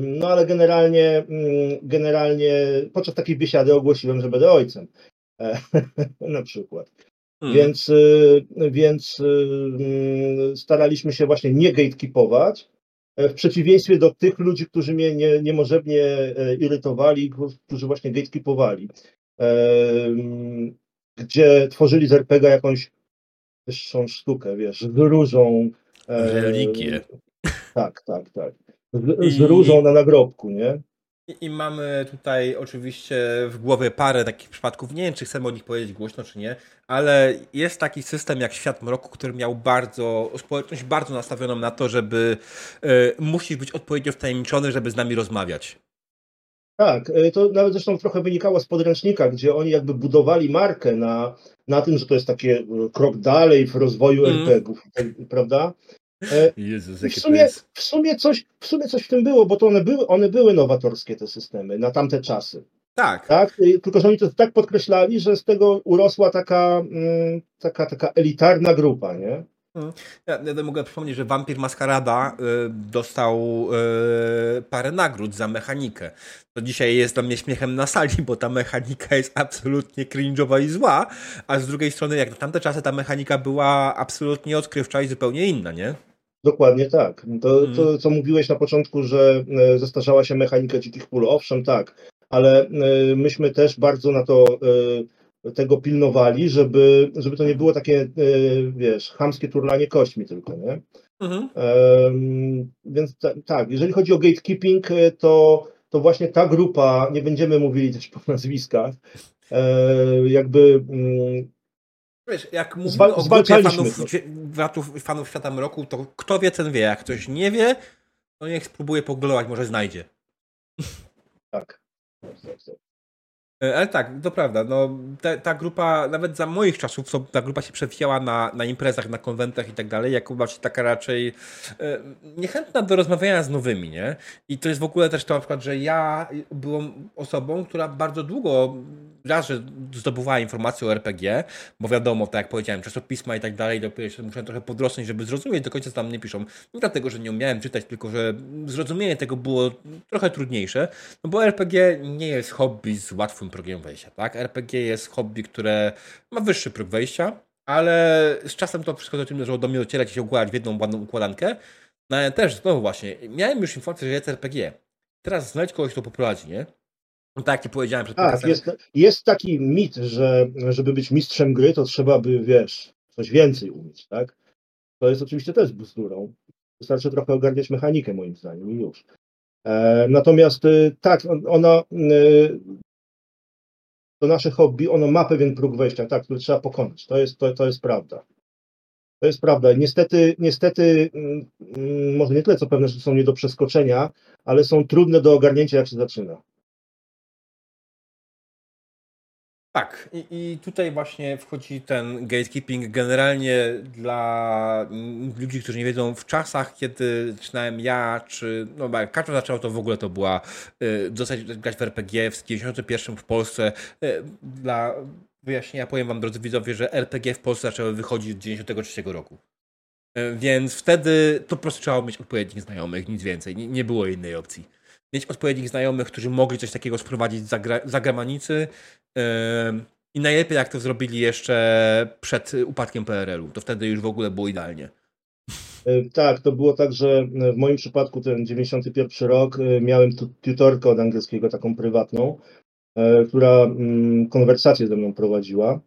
no ale generalnie, mm, generalnie podczas takiej biesiady ogłosiłem, że będę ojcem. E, na przykład. Hmm. Więc, więc mm, staraliśmy się właśnie nie gatekeepować, e, w przeciwieństwie do tych ludzi, którzy mnie nie, niemożebnie e, irytowali, którzy właśnie gatekeepowali. Gdzie tworzyli z RPG jakąś wyższą sztukę, wiesz, z różą. Religię. Tak, tak, tak z, z różą na nagrobku, nie? I, I, mamy tutaj oczywiście w głowie parę takich przypadków. Nie wiem, czy chcemy o nich powiedzieć głośno, czy nie, ale jest taki system jak Świat Mroku, który miał bardzo, społeczność bardzo nastawioną na to, żeby y, musi być odpowiednio wtajemniczony, żeby z nami rozmawiać. Tak, e, to nawet zresztą trochę wynikało z podręcznika, gdzie oni jakby budowali markę na, na tym, że to jest takie e, krok dalej w rozwoju mm. RPG-ów, prawda? E, Jezus, w, sumie, w, sumie coś, w sumie coś w tym było, bo to one były, one były nowatorskie, te systemy, na tamte czasy. Tak. tak. Tylko, że oni to tak podkreślali, że z tego urosła taka, mm, taka, taka elitarna grupa, nie? Mhm. Ja, ja mogę przypomnieć, że Vampir Maskarada y, dostał y, parę nagród za mechanikę. To dzisiaj jest dla mnie śmiechem na sali, bo ta mechanika jest absolutnie cringe'owa i zła, a z drugiej strony, jak na tamte czasy, ta mechanika była absolutnie odkrywcza i zupełnie inna, nie? Dokładnie tak. To, to mhm. co mówiłeś na początku, że e, zestarzała się mechanika dzikich pól, owszem, tak, ale e, myśmy też bardzo na to e, tego pilnowali, żeby, żeby to nie było takie, wiesz, chamskie turlanie kośćmi tylko, nie? Mhm. więc tak, jeżeli chodzi o gatekeeping, to, to właśnie ta grupa, nie będziemy mówili też po nazwiskach, jakby mm, Wiesz, jak mówimy o grupie fanów, fanów, fanów Świata Mroku, to kto wie, ten wie. Jak ktoś nie wie, to niech spróbuje pogooglować, może znajdzie. Tak. tak, tak, tak. E, ale tak, to prawda. No, ta, grupa, nawet za moich czasów, ta grupa się przewijała na, na imprezach, na konwentach i tak dalej, jako właśnie taka raczej e, niechętna do rozmawiania z nowymi, nie? I to jest w ogóle też to na przykład, że ja byłem osobą, która bardzo długo raz, że zdobywała informacje o RPG, bo wiadomo, tak jak powiedziałem, czasopisma i tak dalej, dopiero się muszę trochę podrosnąć, żeby zrozumieć do końca, tam nie piszą. Nie dlatego, że nie umiałem czytać, tylko że zrozumienie tego było trochę trudniejsze, no bo RPG nie jest hobby z łatwym progiem wejścia, tak? RPG jest hobby, które ma wyższy próg wejścia, ale z czasem to wszystko zaczęło do mnie docierać i się układać w jedną ładną układankę. No ale też, znowu właśnie, miałem już informację, że jest RPG. Teraz znaleźć kogoś, kto poprowadzi, nie? No tak, jak powiedziałem przed tak, jest, jest taki mit, że żeby być mistrzem gry, to trzeba by, wiesz, coś więcej umieć, tak? To jest oczywiście też bzdurą. Wystarczy trochę ogarniać mechanikę, moim zdaniem, i już. E, natomiast y, tak, ona, y, to nasze hobby, ono ma pewien próg wejścia, tak, który trzeba pokonać. To jest, to, to jest prawda. To jest prawda. Niestety, niestety, mm, mm, może nie tyle, co pewne rzeczy są nie do przeskoczenia, ale są trudne do ogarnięcia, jak się zaczyna. Tak, i, i tutaj właśnie wchodzi ten gatekeeping generalnie dla ludzi, którzy nie wiedzą, w czasach, kiedy zaczynałem ja, czy no jak Kaczo zaczął, to w ogóle to była y, dostać grać w RPG w 91 w Polsce. Y, dla wyjaśnienia powiem wam, drodzy widzowie, że RPG w Polsce zaczęły wychodzić od 93 roku. E, więc wtedy to po prostu trzeba mieć odpowiednich znajomych, nic więcej. Nie było innej opcji. Mieć odpowiednich znajomych, którzy mogli coś takiego sprowadzić za, gra, za I najlepiej, jak to zrobili jeszcze przed upadkiem PRL-u. To wtedy już w ogóle było idealnie. E, tak, to było tak, że w moim przypadku ten 91 rok miałem tutorkę od angielskiego, taką prywatną, która mm, konwersację ze mną prowadziła.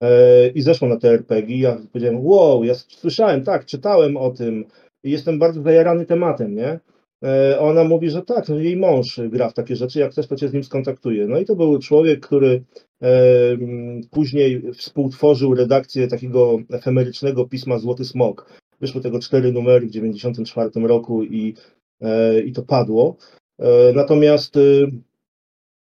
E, i zeszło na te RPG. Ja powiedziałem, wow, ja słyszałem, tak, czytałem o tym i jestem bardzo zajarany tematem, nie? E, ona mówi, że tak, no jej mąż gra w takie rzeczy, jak chcesz, to cię z nim skontaktuje. No i to był człowiek, który e, później współtworzył redakcję takiego efemerycznego pisma Złoty Smok. Wyszło tego cztery numery w 1994 roku i, i to padło. Natomiast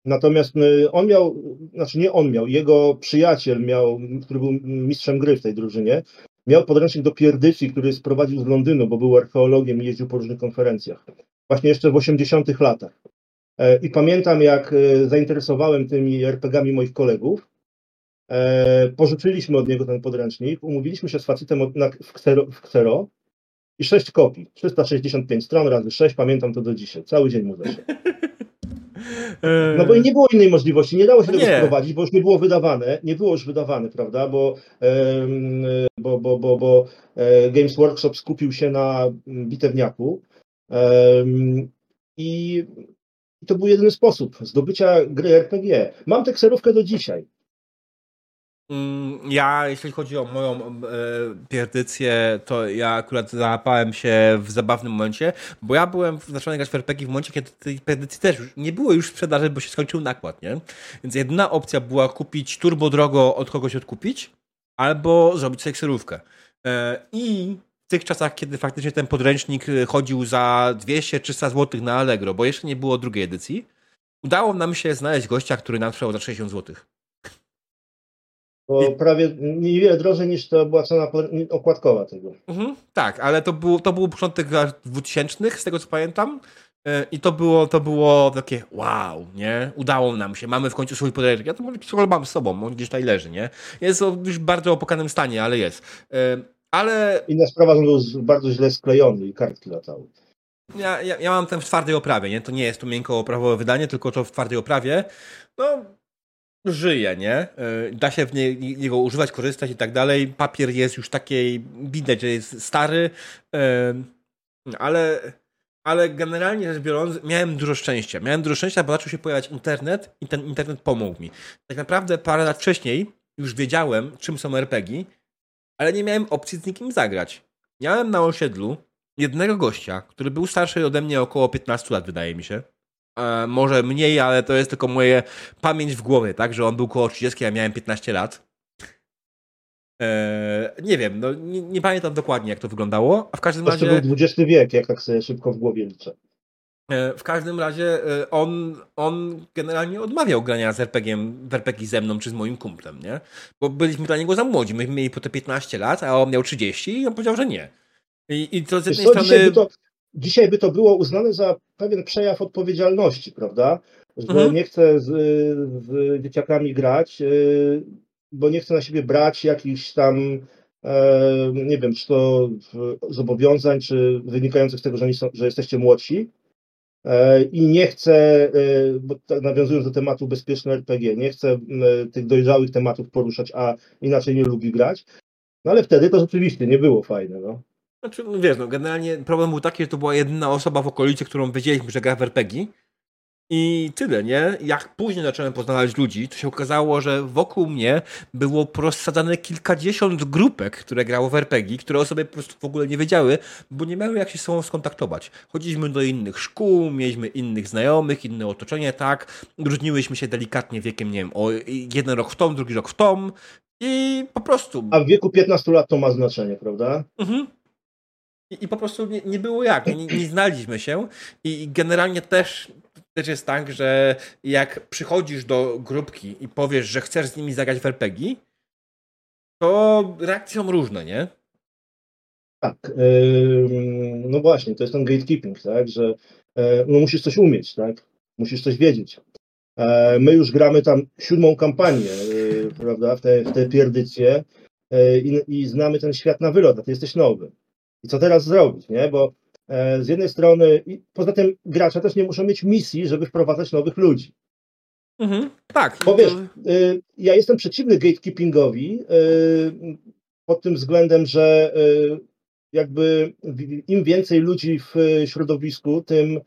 Natomiast y, on miał, znaczy nie on miał, jego przyjaciel miał, który był mistrzem gry w tej drużynie, miał podręcznik do pierdycji, który sprowadził z Londynu, bo był archeologiem i jeździł po różnych konferencjach. Właśnie jeszcze w 80 latach. E, I pamiętam, jak e, zainteresowałem tymi RPGami moich kolegów, e, pożyczyliśmy od niego ten podręcznik, umówiliśmy się z facetem w Xero i sześć kopii. 365 stron razy 6, pamiętam to do dzisiaj. Cały dzień mu zeszedł. No bo nie było innej możliwości, nie dało się no tego wprowadzić, bo już nie było wydawane, nie było już wydawane, prawda, bo, bo, bo, bo, bo Games Workshop skupił się na bitewniaku i to był jedyny sposób zdobycia gry RPG. Mam tę kserówkę do dzisiaj. Mm, ja, jeśli chodzi o moją e, pierdycję, to ja akurat załapałem się w zabawnym momencie, bo ja byłem zacząłem grać w RPG w momencie, kiedy tej pierdycji też nie było już sprzedaży, bo się skończył nakład, nie? Więc jedna opcja była kupić turbo drogo od kogoś odkupić, albo zrobić sobie kserówkę. E, I w tych czasach, kiedy faktycznie ten podręcznik chodził za 200-300 zł na Allegro, bo jeszcze nie było drugiej edycji, udało nam się znaleźć gościa, który nam sprzedał za 60 zł. Bo I... prawie niewiele drożej niż to była cena okładkowa tego. Mhm, tak, ale to był, to był początek lat 2000, z tego co pamiętam. E, I to było, to było takie wow, nie? Udało nam się, mamy w końcu swój podręcznik. Ja to mam z sobą, on gdzieś tutaj leży, nie? Jest już w bardzo opokanym stanie, ale jest. Ale... Inna sprawa, że był bardzo źle sklejony i kartki latały. Ja, ja, ja mam ten w twardej oprawie, nie? To nie jest to miękko oprawowe wydanie, tylko to w twardej oprawie. No, żyje, nie? E, da się w niego używać, korzystać i tak dalej. Papier jest już takiej, widać, że jest stary, e, ale, ale generalnie rzecz biorąc, miałem dużo szczęścia. Miałem dużo szczęścia, bo zaczął się pojawiać internet i ten internet pomógł mi. Tak naprawdę parę lat wcześniej już wiedziałem, czym są RPG, ale nie miałem opcji z nikim zagrać. Miałem na osiedlu jednego gościa, który był starszy ode mnie około 15 lat, wydaje mi się e, może mniej, ale to jest tylko moje pamięć w głowie, tak, że on był koło 30, ja miałem 15 lat. E, nie wiem, no, nie, nie, pamiętam dokładnie, jak to wyglądało, a w każdym to razie... To był XX wiek, jak tak sobie szybko w głowie liczę. E, w każdym razie e, on, on generalnie odmawiał grania z RPG w RPG ze mną czy z moim kumplem, nie? Bo byliśmy dla niego za młodzi. Myśmy mieli po te 15 lat, a on miał 30 i on powiedział, że nie. I, i to z jednej strony dzisiaj by to było uznane za pewien przejaw odpowiedzialności, prawda? Że mhm. nie chcę z, z dzieciakami grać, y, bo nie chcę na siebie brać jakichś tam, e, nie wiem, czy to zobowiązań, czy wynikających z tego, że, są, że jesteście młodsi. E, I nie chcę, e, bo nawiązując do tematu bezpieczne RPG, nie chcę tych dojrzałych tematów poruszać, a inaczej nie lubi grać. No ale wtedy to rzeczywiście nie było fajne. No. Znaczy, no wiesz, no generalnie problem był taki, że to była jedyna osoba w okolicy, którą wiedzieliśmy, że gra w RPG. I tyle, nie? Jak później zacząłem poznawać ludzi, to się okazało, że wokół mnie było rozsadzane kilkadziesiąt grupek, które grało w RPG, które osoby po prostu w ogóle nie wiedziały, bo nie miały jak się z sobą skontaktować. Chodziliśmy do innych szkół, mieliśmy innych znajomych, inne otoczenie, tak. Różniłyśmy się delikatnie wiekiem, nie wiem, o jeden rok w tom, drugi rok w tom i po prostu... A w wieku 15 lat to ma znaczenie, prawda? Mhm. I, i po prostu nie, nie, było jak, nie, nie znaliśmy się i generalnie też też jest tak, że jak przychodzisz do grupki i powiesz, że chcesz z nimi zagrać w RPG, to reakcje są różne, nie? Tak. No właśnie, to jest ten gatekeeping, tak, że yy, no musisz coś umieć, tak? Musisz coś wiedzieć. Yy, my już gramy tam siódmą kampanię, e, prawda, w te, w te i, i znamy ten świat na wylot, a ty jesteś nowy. I co teraz zrobić, nie? Bo e, z jednej strony, poza tym gracze też nie muszą mieć misji, żeby wprowadzać nowych ludzi. Mhm. Tak. Bo wiesz, y, ja jestem przeciwny gatekeepingowi y, pod tym względem, że y, jakby im więcej ludzi w środowisku, tym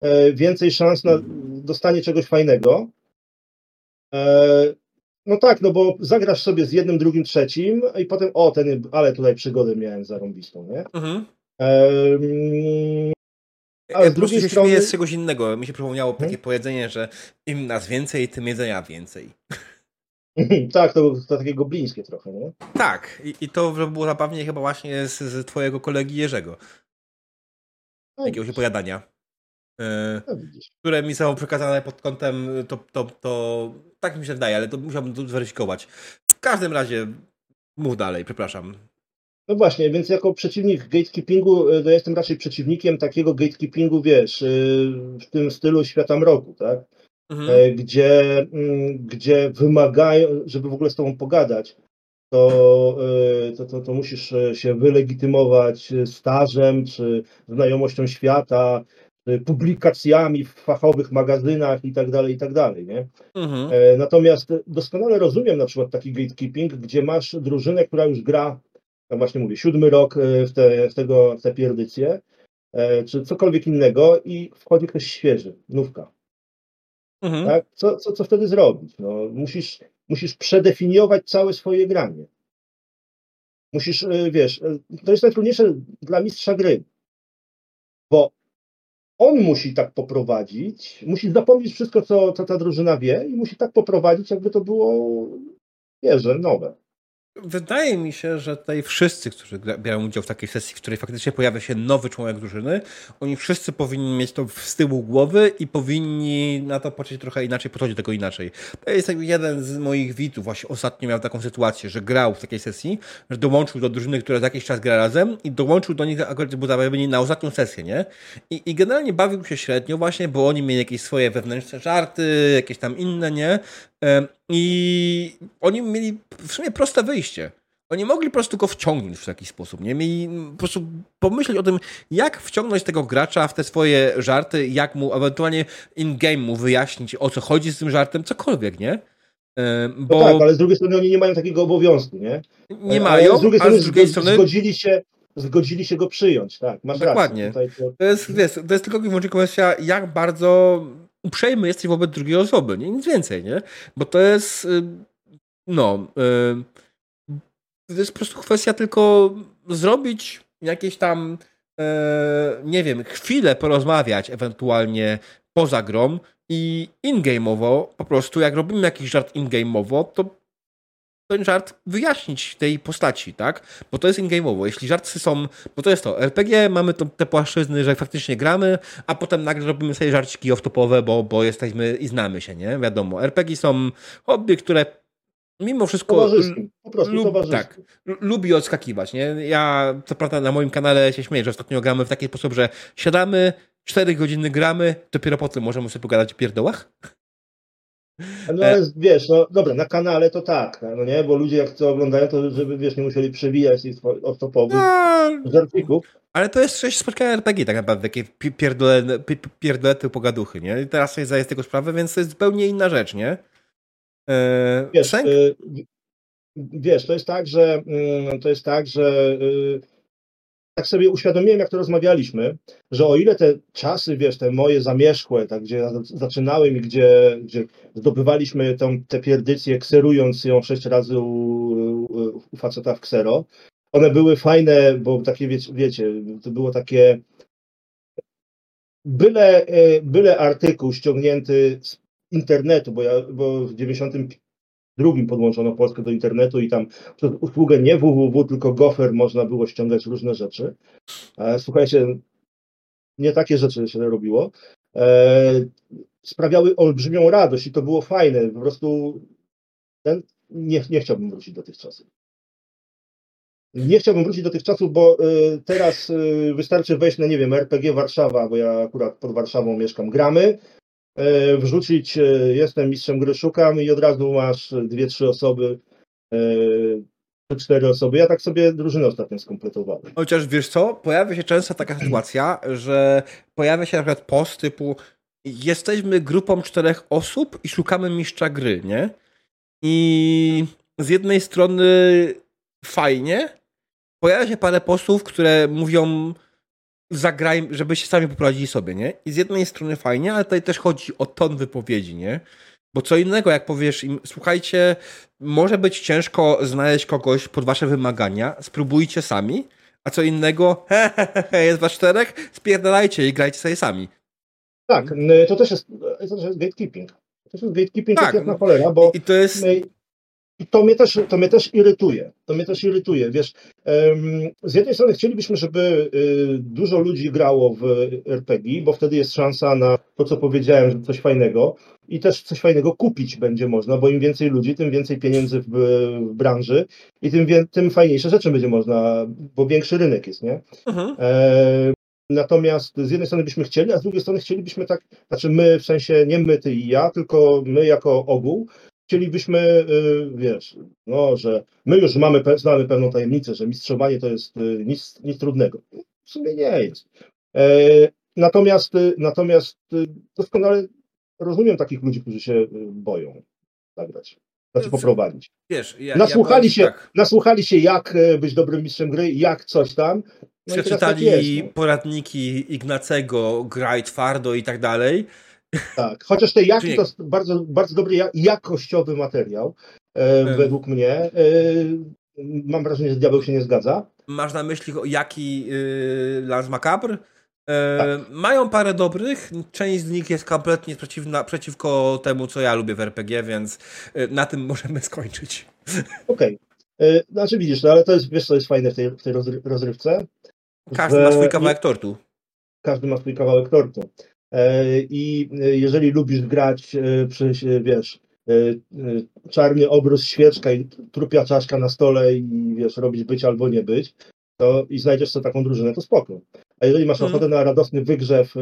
e, więcej szans na dostanie czegoś fajnego. E, No tak, no bo zagrasz sobie z jednym, drugim, trzecim i potem, o, ten, ale tutaj przygodę miałem zarąbistą, nie? Mhm. Ale Ja z prostu drugiej strony- śmieję z czegoś innego. Mi się przypomniało takie Mhm. powiedzenie, że im nas więcej, tym jedzenia więcej. tak, to, to takie goblińskie trochę, nie? Tak, i, i to było zabawnie chyba właśnie z, z twojego kolegi Jerzego, No, jakiegoś opowiadania, e, no widzisz. które mi zostało przekazane pod kątem, to, to, to tak mi się wydaje, ale to musiałbym zweryfikować. W każdym razie, mów dalej, przepraszam. No właśnie, więc jako przeciwnik gatekeepingu, to ja jestem raczej przeciwnikiem takiego gatekeepingu, wiesz, y, w tym stylu świata mroku, tak? Mhm. E, Gdzie, mm, gdzie wymagają, żeby w ogóle z tobą pogadać, to, to, to, to musisz e, się wylegitymować e, stażem, czy znajomością świata, czy publikacjami w fachowych magazynach i tak dalej, i tak dalej, nie? Mhm. E, Natomiast doskonale rozumiem na przykład taki gatekeeping, gdzie masz drużynę, która już gra, tak właśnie mówię, siódmy rok e, w, te, w, tego, w tę pierdycję, e, czy cokolwiek innego i wchodzi ktoś świeży, nówka. Mhm. Tak? Co, co, co wtedy zrobić? No, musisz, musisz przedefiniować całe swoje granie. Musisz, e, wiesz, to jest najtrudniejsze dla mistrza gry, bo on musi tak poprowadzić, musi zapomnieć wszystko, co, co ta drużyna wie i musi tak poprowadzić, jakby to było, wiesz, że nowe. Wydaje mi się, że tutaj wszyscy, którzy biorą udział w takiej sesji, w której faktycznie pojawia się nowy członek drużyny, oni wszyscy powinni mieć to z tyłu głowy i powinni na to patrzeć trochę inaczej, podchodzić do tego inaczej. To jest jeden z moich widzów właśnie ostatnio miał taką sytuację, że grał w takiej sesji, że dołączył do drużyny, która za jakiś czas gra razem i dołączył do nich akurat, bo zabawieni na ostatnią sesję, nie? I, I generalnie bawił się średnio właśnie, bo oni mieli jakieś swoje wewnętrzne żarty, jakieś tam inne, nie? I oni mieli w sumie proste wyjście. Oni mogli po prostu go wciągnąć w jakiś sposób, nie? Mieli po prostu pomyśleć o tym, jak wciągnąć tego gracza w te swoje żarty, jak mu ewentualnie in-game mu wyjaśnić, o co chodzi z tym żartem, cokolwiek, nie? No Bo tak, ale z drugiej strony oni nie mają takiego obowiązku, nie? nie Ale mają, z drugiej a strony, z drugiej strony zgodzili się, zgodzili się go przyjąć, tak, masz Dokładnie. rację. Tutaj to, To jest, wiesz, to jest tylko i wyłącznie kwestia, jak bardzo uprzejmy jesteś wobec drugiej osoby, nie? Nic więcej, nie? Bo to jest, y, no, y, to jest po prostu kwestia tylko zrobić jakieś tam, e, nie wiem, chwilę porozmawiać ewentualnie poza grą i in-game'owo, po prostu jak robimy jakiś żart in-game'owo, to ten żart wyjaśnić tej postaci, tak? Bo to jest in-game'owo. Jeśli żarty są, bo to jest to, RPG, mamy to, te płaszczyzny, że faktycznie gramy, a potem nagle robimy sobie żarciki off-topowe, bo, bo jesteśmy i znamy się, nie? Wiadomo, RPG są hobby, które mimo wszystko towarzyskim, po prostu lub- tak. lubi odskakiwać, nie? Ja, co prawda, na moim kanale się śmieję, że ostatnio gramy w taki sposób, że siadamy, 4 godziny gramy, dopiero potem możemy sobie pogadać o pierdołach. No ale wiesz, no dobra, na kanale to tak, no nie, bo ludzie jak to oglądają, to żeby, wiesz, nie musieli przewijać tych off-topowych No, żarcików. Ale to jest część spotkania RPG tak naprawdę, takie pi- pierdole, pi- pi- pierdolety pogaduchy, nie? I teraz sobie zdaję z tego sprawę, więc to jest zupełnie inna rzecz, nie? Eee, Wiesz, y, wiesz, to jest tak, że mm, to jest tak, że y, tak sobie uświadomiłem, jak to rozmawialiśmy, że o ile te czasy, wiesz, te moje zamierzchłe, tak, gdzie zaczynałem i gdzie, gdzie zdobywaliśmy tą, tę pierdycję, kserując ją sześć razy u, u, u faceta w ksero, one były fajne, bo takie, wiecie, wiecie to było takie byle, e, byle artykuł ściągnięty z internetu, bo ja, bo w 92 podłączono Polskę do internetu i tam przez usługę nie www, tylko Gopher można było ściągać różne rzeczy. E, Słuchajcie, nie takie rzeczy się robiło. E, Sprawiały olbrzymią radość i to było fajne. Po prostu ten, nie, nie chciałbym wrócić do tych czasów. Nie chciałbym wrócić do tych czasów, bo y, teraz y, wystarczy wejść na, nie wiem, RPG Warszawa, bo ja akurat pod Warszawą mieszkam, gramy, wrzucić y, jestem mistrzem gry, szukam i od razu masz dwie, trzy osoby, y, cztery osoby. Ja tak sobie drużynę ostatnio skompletowałem. Chociaż wiesz co, pojawia się często taka sytuacja, że pojawia się na przykład post typu jesteśmy grupą czterech osób i szukamy mistrza gry, nie? I z jednej strony fajnie, pojawia się parę postów, które mówią zagraj, żebyście sami poprowadzili sobie, nie? I z jednej strony fajnie, ale tutaj też chodzi o ton wypowiedzi, nie? Bo co innego, jak powiesz im, słuchajcie, może być ciężko znaleźć kogoś pod wasze wymagania, spróbujcie sami, a co innego, he, he, he, jest was czterech, spierdalajcie i grajcie sobie sami. Tak, to też jest, to też jest gatekeeping. To też jest gatekeeping Tak, jak na no. cholera, bo I to jest, I to mnie też, to mnie też irytuje. To mnie też irytuje. Wiesz, z jednej strony chcielibyśmy, żeby y, dużo ludzi grało w RPG, bo wtedy jest szansa na to, co powiedziałem, że coś fajnego i też coś fajnego kupić będzie można, bo im więcej ludzi, tym więcej pieniędzy w, w branży i tym, tym fajniejsze rzeczy będzie można, bo większy rynek jest, nie? mhm. E, Natomiast z jednej strony byśmy chcieli, a z drugiej strony chcielibyśmy tak, znaczy my, w sensie nie my, ty i ja, tylko my jako ogół, chcielibyśmy, y, wiesz, no, że my już mamy, znamy pewną tajemnicę, że mistrzowanie to jest y, nic, nic trudnego. W sumie nie jest. E, Natomiast, y, natomiast doskonale rozumiem takich ludzi, którzy się boją zagrać, znaczy No, poprowadzić. wiesz, ja, Nasłuchali ja się, tak. nasłuchali się, jak być dobrym mistrzem gry, jak coś tam. No tak Przeczytali jest, no. poradniki Ignacego, graj twardo i tak dalej. Tak, chociaż te jaki to jest bardzo, bardzo dobry ja- jakościowy materiał, e, według mnie. E, mam wrażenie, że diabeł się nie zgadza. Masz na myśli jaki yy, Lance Macabre? E, Tak. Mają parę dobrych, część z nich jest kompletnie przeciwna, przeciwko temu, co ja lubię w RPG, więc e, na tym możemy skończyć. Okej. E, Znaczy widzisz, no ale to jest, wiesz co jest fajne w tej, w tej rozry- rozrywce? Każdy Że ma swój kawałek tortu. każdy ma swój kawałek tortu. E, I e, jeżeli lubisz grać e, przy, wiesz, czarny obrus, świeczka i trupia czaszka na stole i wiesz, robić być albo nie być, to i znajdziesz sobie taką drużynę, to spoko. A jeżeli masz Mhm. ochotę na radosny wygrzew,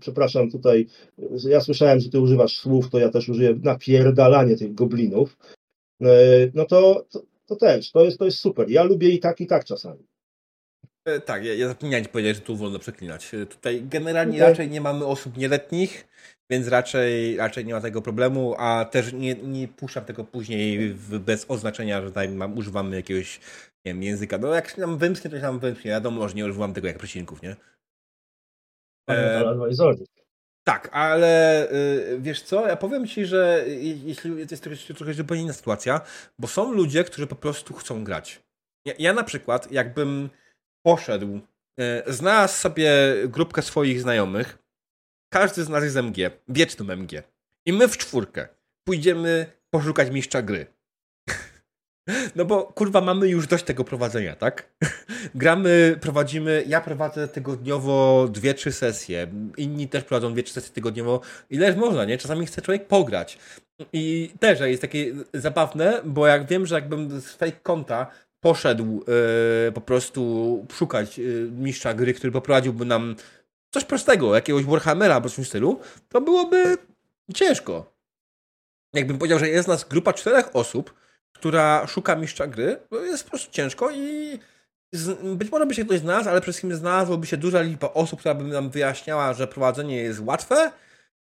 przepraszam tutaj, ja słyszałem, że ty używasz słów, to ja też użyję napierdalanie tych goblinów, no to, to, to też, to jest, to jest super. Ja lubię i tak, i tak czasami. E, Tak, ja, ja zapomniałem powiedzieć, że tu wolno przeklinać. E, Tutaj generalnie Okej. raczej nie mamy osób nieletnich, więc raczej, raczej nie ma tego problemu, a też nie, nie puszczam tego później w, bez oznaczenia, że tutaj mam, używamy jakiegoś nie wiem, języka. No jak się nam wymsknie, to się nam wymsknie. Wiadomo, że nie używam tego jak przecinków, nie? E. Tak, ale y, wiesz co, ja powiem ci, że je- jeśli to jest trochę zupełnie inna sytuacja, bo są ludzie, którzy po prostu chcą grać. Ja, ja na przykład, jakbym poszedł, y, znalazł sobie grupkę swoich znajomych, każdy z nas jest MG, wieczną MG, i my w czwórkę pójdziemy poszukać mistrza gry. No bo kurwa mamy już dość tego prowadzenia, tak? Gramy, prowadzimy, ja prowadzę tygodniowo dwie, trzy sesje, inni też prowadzą dwie, trzy sesje tygodniowo. Ileż można, nie? Czasami chce człowiek pograć. I też jest takie zabawne, bo jak wiem, że jakbym z fake konta poszedł e, po prostu szukać e, mistrza gry, który poprowadziłby nam coś prostego, jakiegoś Warhammera albo coś w stylu, to byłoby ciężko. Jakbym powiedział, że jest nas grupa czterech osób, która szuka mistrza gry, to jest po prostu ciężko i być może by się ktoś znalazł, ale przede wszystkim znalazłoby się duża liczba osób, która by nam wyjaśniała, że prowadzenie jest łatwe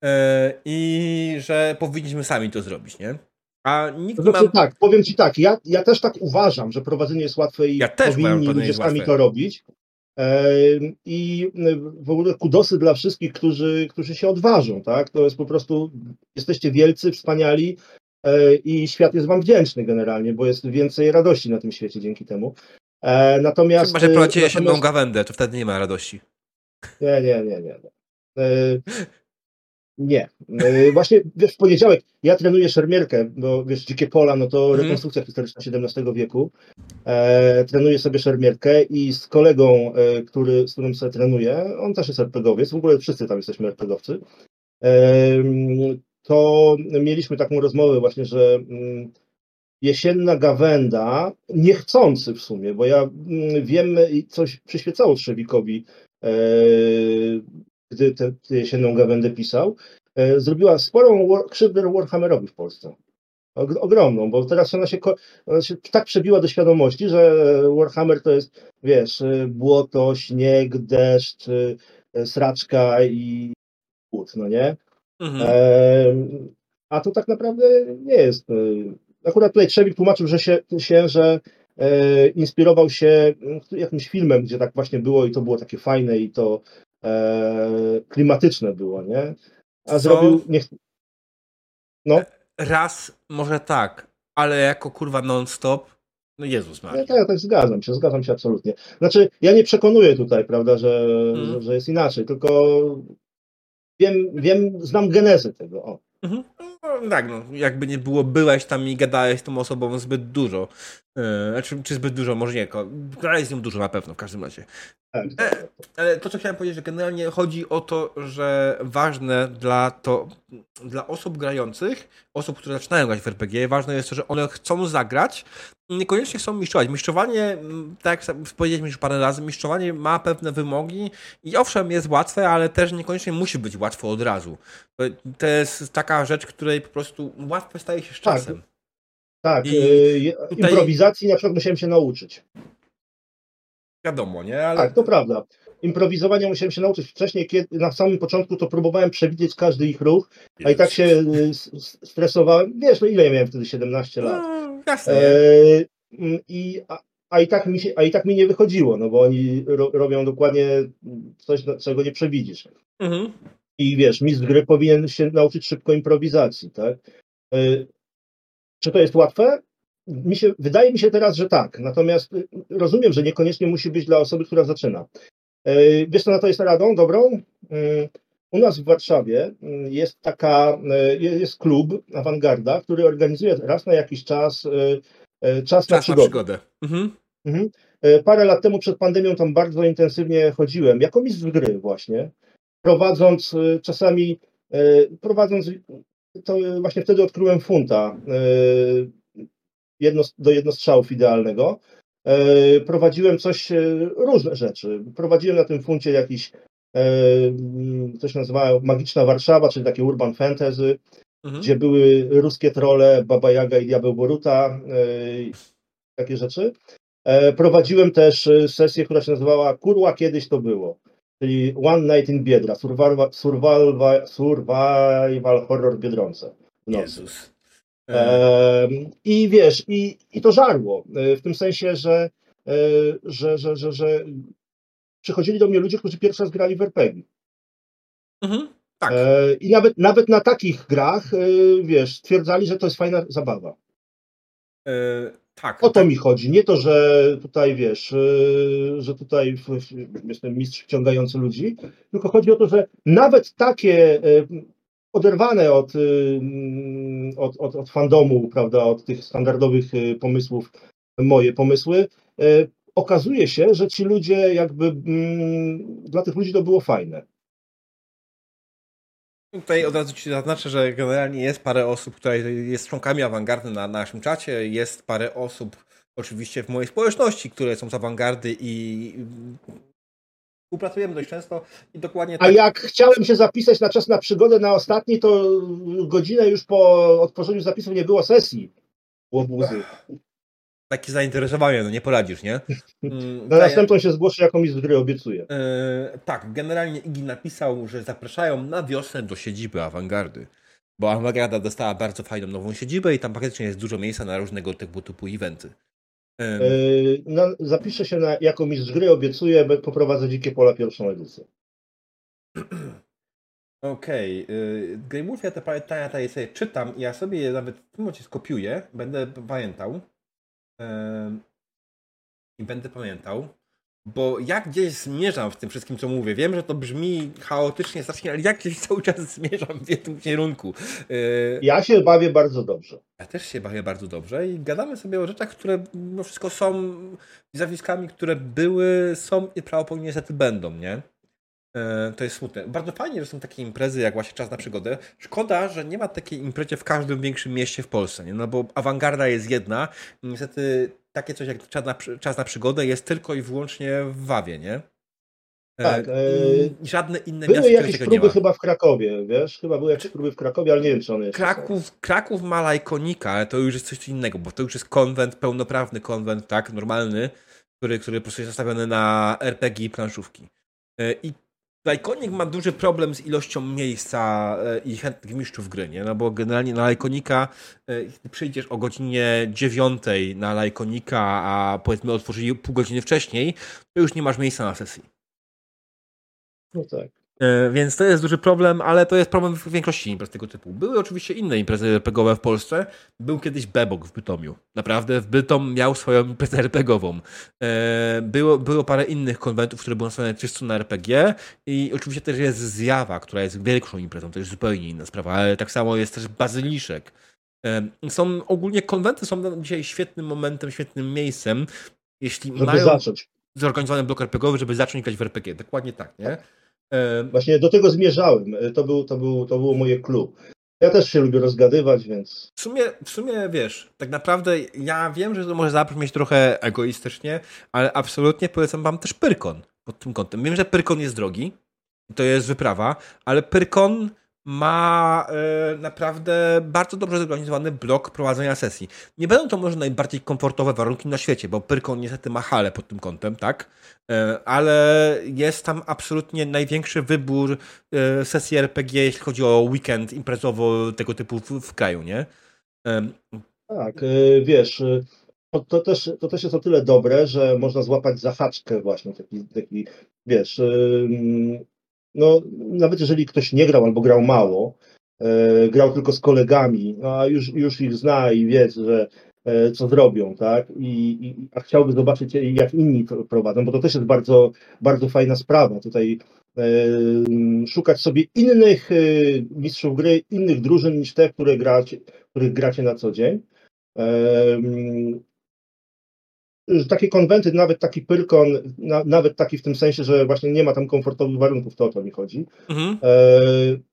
e, i że powinniśmy sami to zrobić, nie? A nikt znaczy ma... tak, powiem ci tak, ja, ja też tak uważam, że prowadzenie jest łatwe i Ja też powinni ludzie sami to robić. I w ogóle kudosy dla wszystkich, którzy, którzy się odważą, tak? To jest po prostu, jesteście wielcy, wspaniali e, i świat jest wam wdzięczny generalnie, bo jest więcej radości na tym świecie dzięki temu. E, Natomiast... Chyba, że prowadzicie natomiast- się mną gawędę, to wtedy nie ma radości. Nie, nie, nie, nie. nie. E, Nie. Właśnie w poniedziałek ja trenuję szermierkę, bo wiesz, dzikie pola, no to Mhm. rekonstrukcja historyczna XVII wieku. E, trenuję sobie szermierkę i z kolegą, e, który, z którym sobie trenuję, on też jest RPGowiec, w ogóle wszyscy tam jesteśmy RPGowcy, e, to mieliśmy taką rozmowę właśnie, że mm, jesienna gawenda, niechcący w sumie, bo ja mm, wiem, coś przyświecało Trzewikowi, e, gdy tę jesienną gawędę pisał, e, zrobiła sporą krzywdę Warhammerowi w Polsce. ogromną, bo teraz ona się, ona się tak przebiła do świadomości, że Warhammer to jest, wiesz, błoto, śnieg, deszcz, sraczka i płód, no nie? Mhm. E, a to tak naprawdę nie jest. Akurat tutaj Trzewik tłumaczył, że się, się że e, inspirował się jakimś filmem, gdzie tak właśnie było i to było takie fajne i to e, klimatyczne było, nie? A Co? zrobił. Niech... No. Raz może tak, ale jako kurwa non-stop. No Jezus Maria. Ja, tak, tak, zgadzam się, zgadzam się absolutnie. Znaczy, ja nie przekonuję tutaj, prawda, że, hmm. że, że, jest inaczej, tylko wiem, wiem, znam genezę tego. O. Mhm. No, tak, no, jakby nie było, byłeś tam i gadałeś z tą osobą zbyt dużo. Yy, znaczy, czy zbyt dużo, może nie, gadałeś z nią dużo na pewno, w każdym razie. Tak. E, ale to, co chciałem powiedzieć, że generalnie chodzi o to, że ważne dla, to, dla osób grających, osób, które zaczynają grać w RPG, ważne jest to, że one chcą zagrać niekoniecznie chcą mistrzować. Mistrzowanie, tak jak powiedzieliśmy już parę razy, mistrzowanie ma pewne wymogi i owszem, jest łatwe, ale też niekoniecznie musi być łatwo od razu. To jest taka rzecz, której po prostu łatwe staje się z tak. czasem. Tak, tak. Yy, tutaj... improwizacji na przykład musiałem się nauczyć. Wiadomo, nie? Ale... Tak, to prawda. Improwizowania musiałem się nauczyć wcześniej, kiedy na samym początku to próbowałem przewidzieć każdy ich ruch, a i tak się y, stresowałem. Wiesz, no ile ja miałem wtedy 17 lat. No, jasne. E, mm, i, a, a, i tak mi się, a i tak mi nie wychodziło, no bo oni ro, robią dokładnie coś, czego nie przewidzisz. Mhm. I wiesz, mistrz gry powinien się nauczyć szybko improwizacji, tak? E, czy to jest łatwe? mi się, wydaje mi się teraz, że tak. Natomiast y, rozumiem, że niekoniecznie musi być dla osoby, która zaczyna. E, wiesz, co na to jest radą dobrą? Y, u nas w Warszawie y, jest taka, jest klub Awangarda, który organizuje raz na jakiś czas czas, czas na przygodę. Na przygodę. Mhm. Mhm. E, parę lat temu przed pandemią tam bardzo intensywnie chodziłem, jako mistrz gry właśnie, prowadząc czasami, prowadząc, to właśnie wtedy odkryłem funta, jedno, do jednostrzałów idealnego. Prowadziłem coś, różne rzeczy. Prowadziłem na tym funcie jakiś, coś nazywało Magiczna Warszawa, czyli takie urban fantasy, mhm. gdzie były ruskie trole, Baba Jaga i Diabeł Boruta, takie rzeczy. Prowadziłem też sesję, która się nazywała Kurła kiedyś to było, czyli One Night in Biedra, survival, survival, survival horror Biedronce. Jezus. I wiesz, i, i to żarło, e, w tym sensie, że, e, że, że, że, że przychodzili do mnie ludzie, którzy pierwszy raz grali w RPG. Mhm, tak. E, I nawet, nawet na takich grach, wiesz, stwierdzali, że to jest fajna zabawa. Tak. O to tak. mi chodzi. Nie to, że tutaj wiesz, że tutaj jestem mistrz wciągający ludzi, tylko chodzi o to, że nawet takie oderwane od, y, od, od, od fandomu, prawda, od tych standardowych y, pomysłów, moje pomysły, y, okazuje się, że ci ludzie jakby, mm, dla tych ludzi to było fajne. Tutaj od razu Ci zaznaczę, że generalnie jest parę osób, które jest członkami awangardy na, na naszym czacie, jest parę osób oczywiście w mojej społeczności, które są z awangardy i współpracujemy dość często i dokładnie tak. A jak chciałem się zapisać na czas na przygodę na ostatni, to godzinę już po otworzeniu zapisów nie było sesji. Łobuzy. Takie zainteresowanie, no nie poradzisz, nie? Mm, na następną się zgłoszę jako mistrz gry, obiecuję. Yy, tak, generalnie Igi napisał, że zapraszają na wiosnę do siedziby awangardy. Bo awangarda dostała bardzo fajną nową siedzibę i tam praktycznie jest dużo miejsca na różnego typu, typu eventy. No, zapiszę się na, jako mistrz gry, obiecuję, poprowadzę Dzikie Pola pierwszą edycję. Okej. Okay. Grey Wolf, ja te pytania tutaj sobie czytam i ja sobie je nawet w tym momencie skopiuję, będę pamiętał. I będę pamiętał. Bo jak gdzieś zmierzam w tym wszystkim, co mówię. Wiem, że to brzmi chaotycznie strasznie, ale jak gdzieś cały czas zmierzam w tym kierunku. Y, ja się bawię bardzo dobrze. Ja też się bawię bardzo dobrze i gadamy sobie o rzeczach, które mimo wszystko są zjawiskami, które były, są i prawdopodobnie niestety będą, nie? Y, to jest smutne. Bardzo fajnie, że są takie imprezy jak właśnie Czas na Przygodę. Szkoda, że nie ma takiej imprezy w każdym większym mieście w Polsce, nie? No bo awangarda jest jedna. Niestety takie coś jak czas na, czas na przygodę jest tylko i wyłącznie w Wawie, nie? Tak. E, żadne inne były miasta jakieś próby chyba w Krakowie, wiesz? Chyba były jakieś próby w Krakowie, ale nie wiem, czy one jeszcze Kraków, są. Kraków ma lajkonika, ale to już jest coś innego, bo to już jest konwent, pełnoprawny konwent, tak, normalny, który, który po prostu jest nastawiony na RPG i planszówki. E, I Lajkonik ma duży problem z ilością miejsca e, i chętnych mistrzów gry, nie? No bo generalnie na Lajkonika, jeśli przyjdziesz o godzinie 9 na Lajkonika, a powiedzmy otworzyli pół godziny wcześniej, to już nie masz miejsca na sesji. No tak. E, więc to jest duży problem, ale to jest problem w większości imprez tego typu. Były oczywiście inne imprezy RPGowe w Polsce. Był kiedyś Bebok w Bytomiu. Naprawdę, w Bytom miał swoją imprezę RPGową. E, było, było parę innych konwentów, które były nastawione czysto na RPG i oczywiście też jest Zjawa, która jest większą imprezą. To jest zupełnie inna sprawa, ale tak samo jest też Bazyliszek. E, są ogólnie konwenty są dzisiaj świetnym momentem, świetnym miejscem, jeśli Żeby mają... zacząć zorganizowany blok RPGowy, żeby zacząć grać w RPG. Dokładnie tak, nie? Właśnie do tego zmierzałem. To, był, to, był, to było moje klub. Ja też się lubię rozgadywać, więc. W sumie, w sumie wiesz, tak naprawdę ja wiem, że to może zabrzmieć trochę egoistycznie, ale absolutnie polecam wam też Pyrkon pod tym kątem. Wiem, że Pyrkon jest drogi, to jest wyprawa, ale Pyrkon ma e, naprawdę bardzo dobrze zorganizowany blok prowadzenia sesji. Nie będą to może najbardziej komfortowe warunki na świecie, bo Pyrkon niestety ma halę pod tym kątem, tak? E, ale jest tam absolutnie największy wybór e, sesji RPG, jeśli chodzi o weekend imprezowo tego typu w, w kraju, nie? E, tak, e, wiesz, e, to, to, też, to też jest o tyle dobre, że można złapać zahaczkę właśnie, taki, taki wiesz, no, nawet jeżeli ktoś nie grał albo grał mało, e, grał tylko z kolegami, a już, już ich zna i wie, że e, co zrobią, tak? I, i, a chciałby zobaczyć, jak inni prowadzą, bo to też jest bardzo, bardzo fajna sprawa. Tutaj e, szukać sobie innych e, mistrzów gry, innych drużyn niż te, które gracie, których gracie na co dzień. E, takie konwenty, nawet taki Pyrkon, na, nawet taki w tym sensie, że właśnie nie ma tam komfortowych warunków, to o to mi chodzi, mhm. e,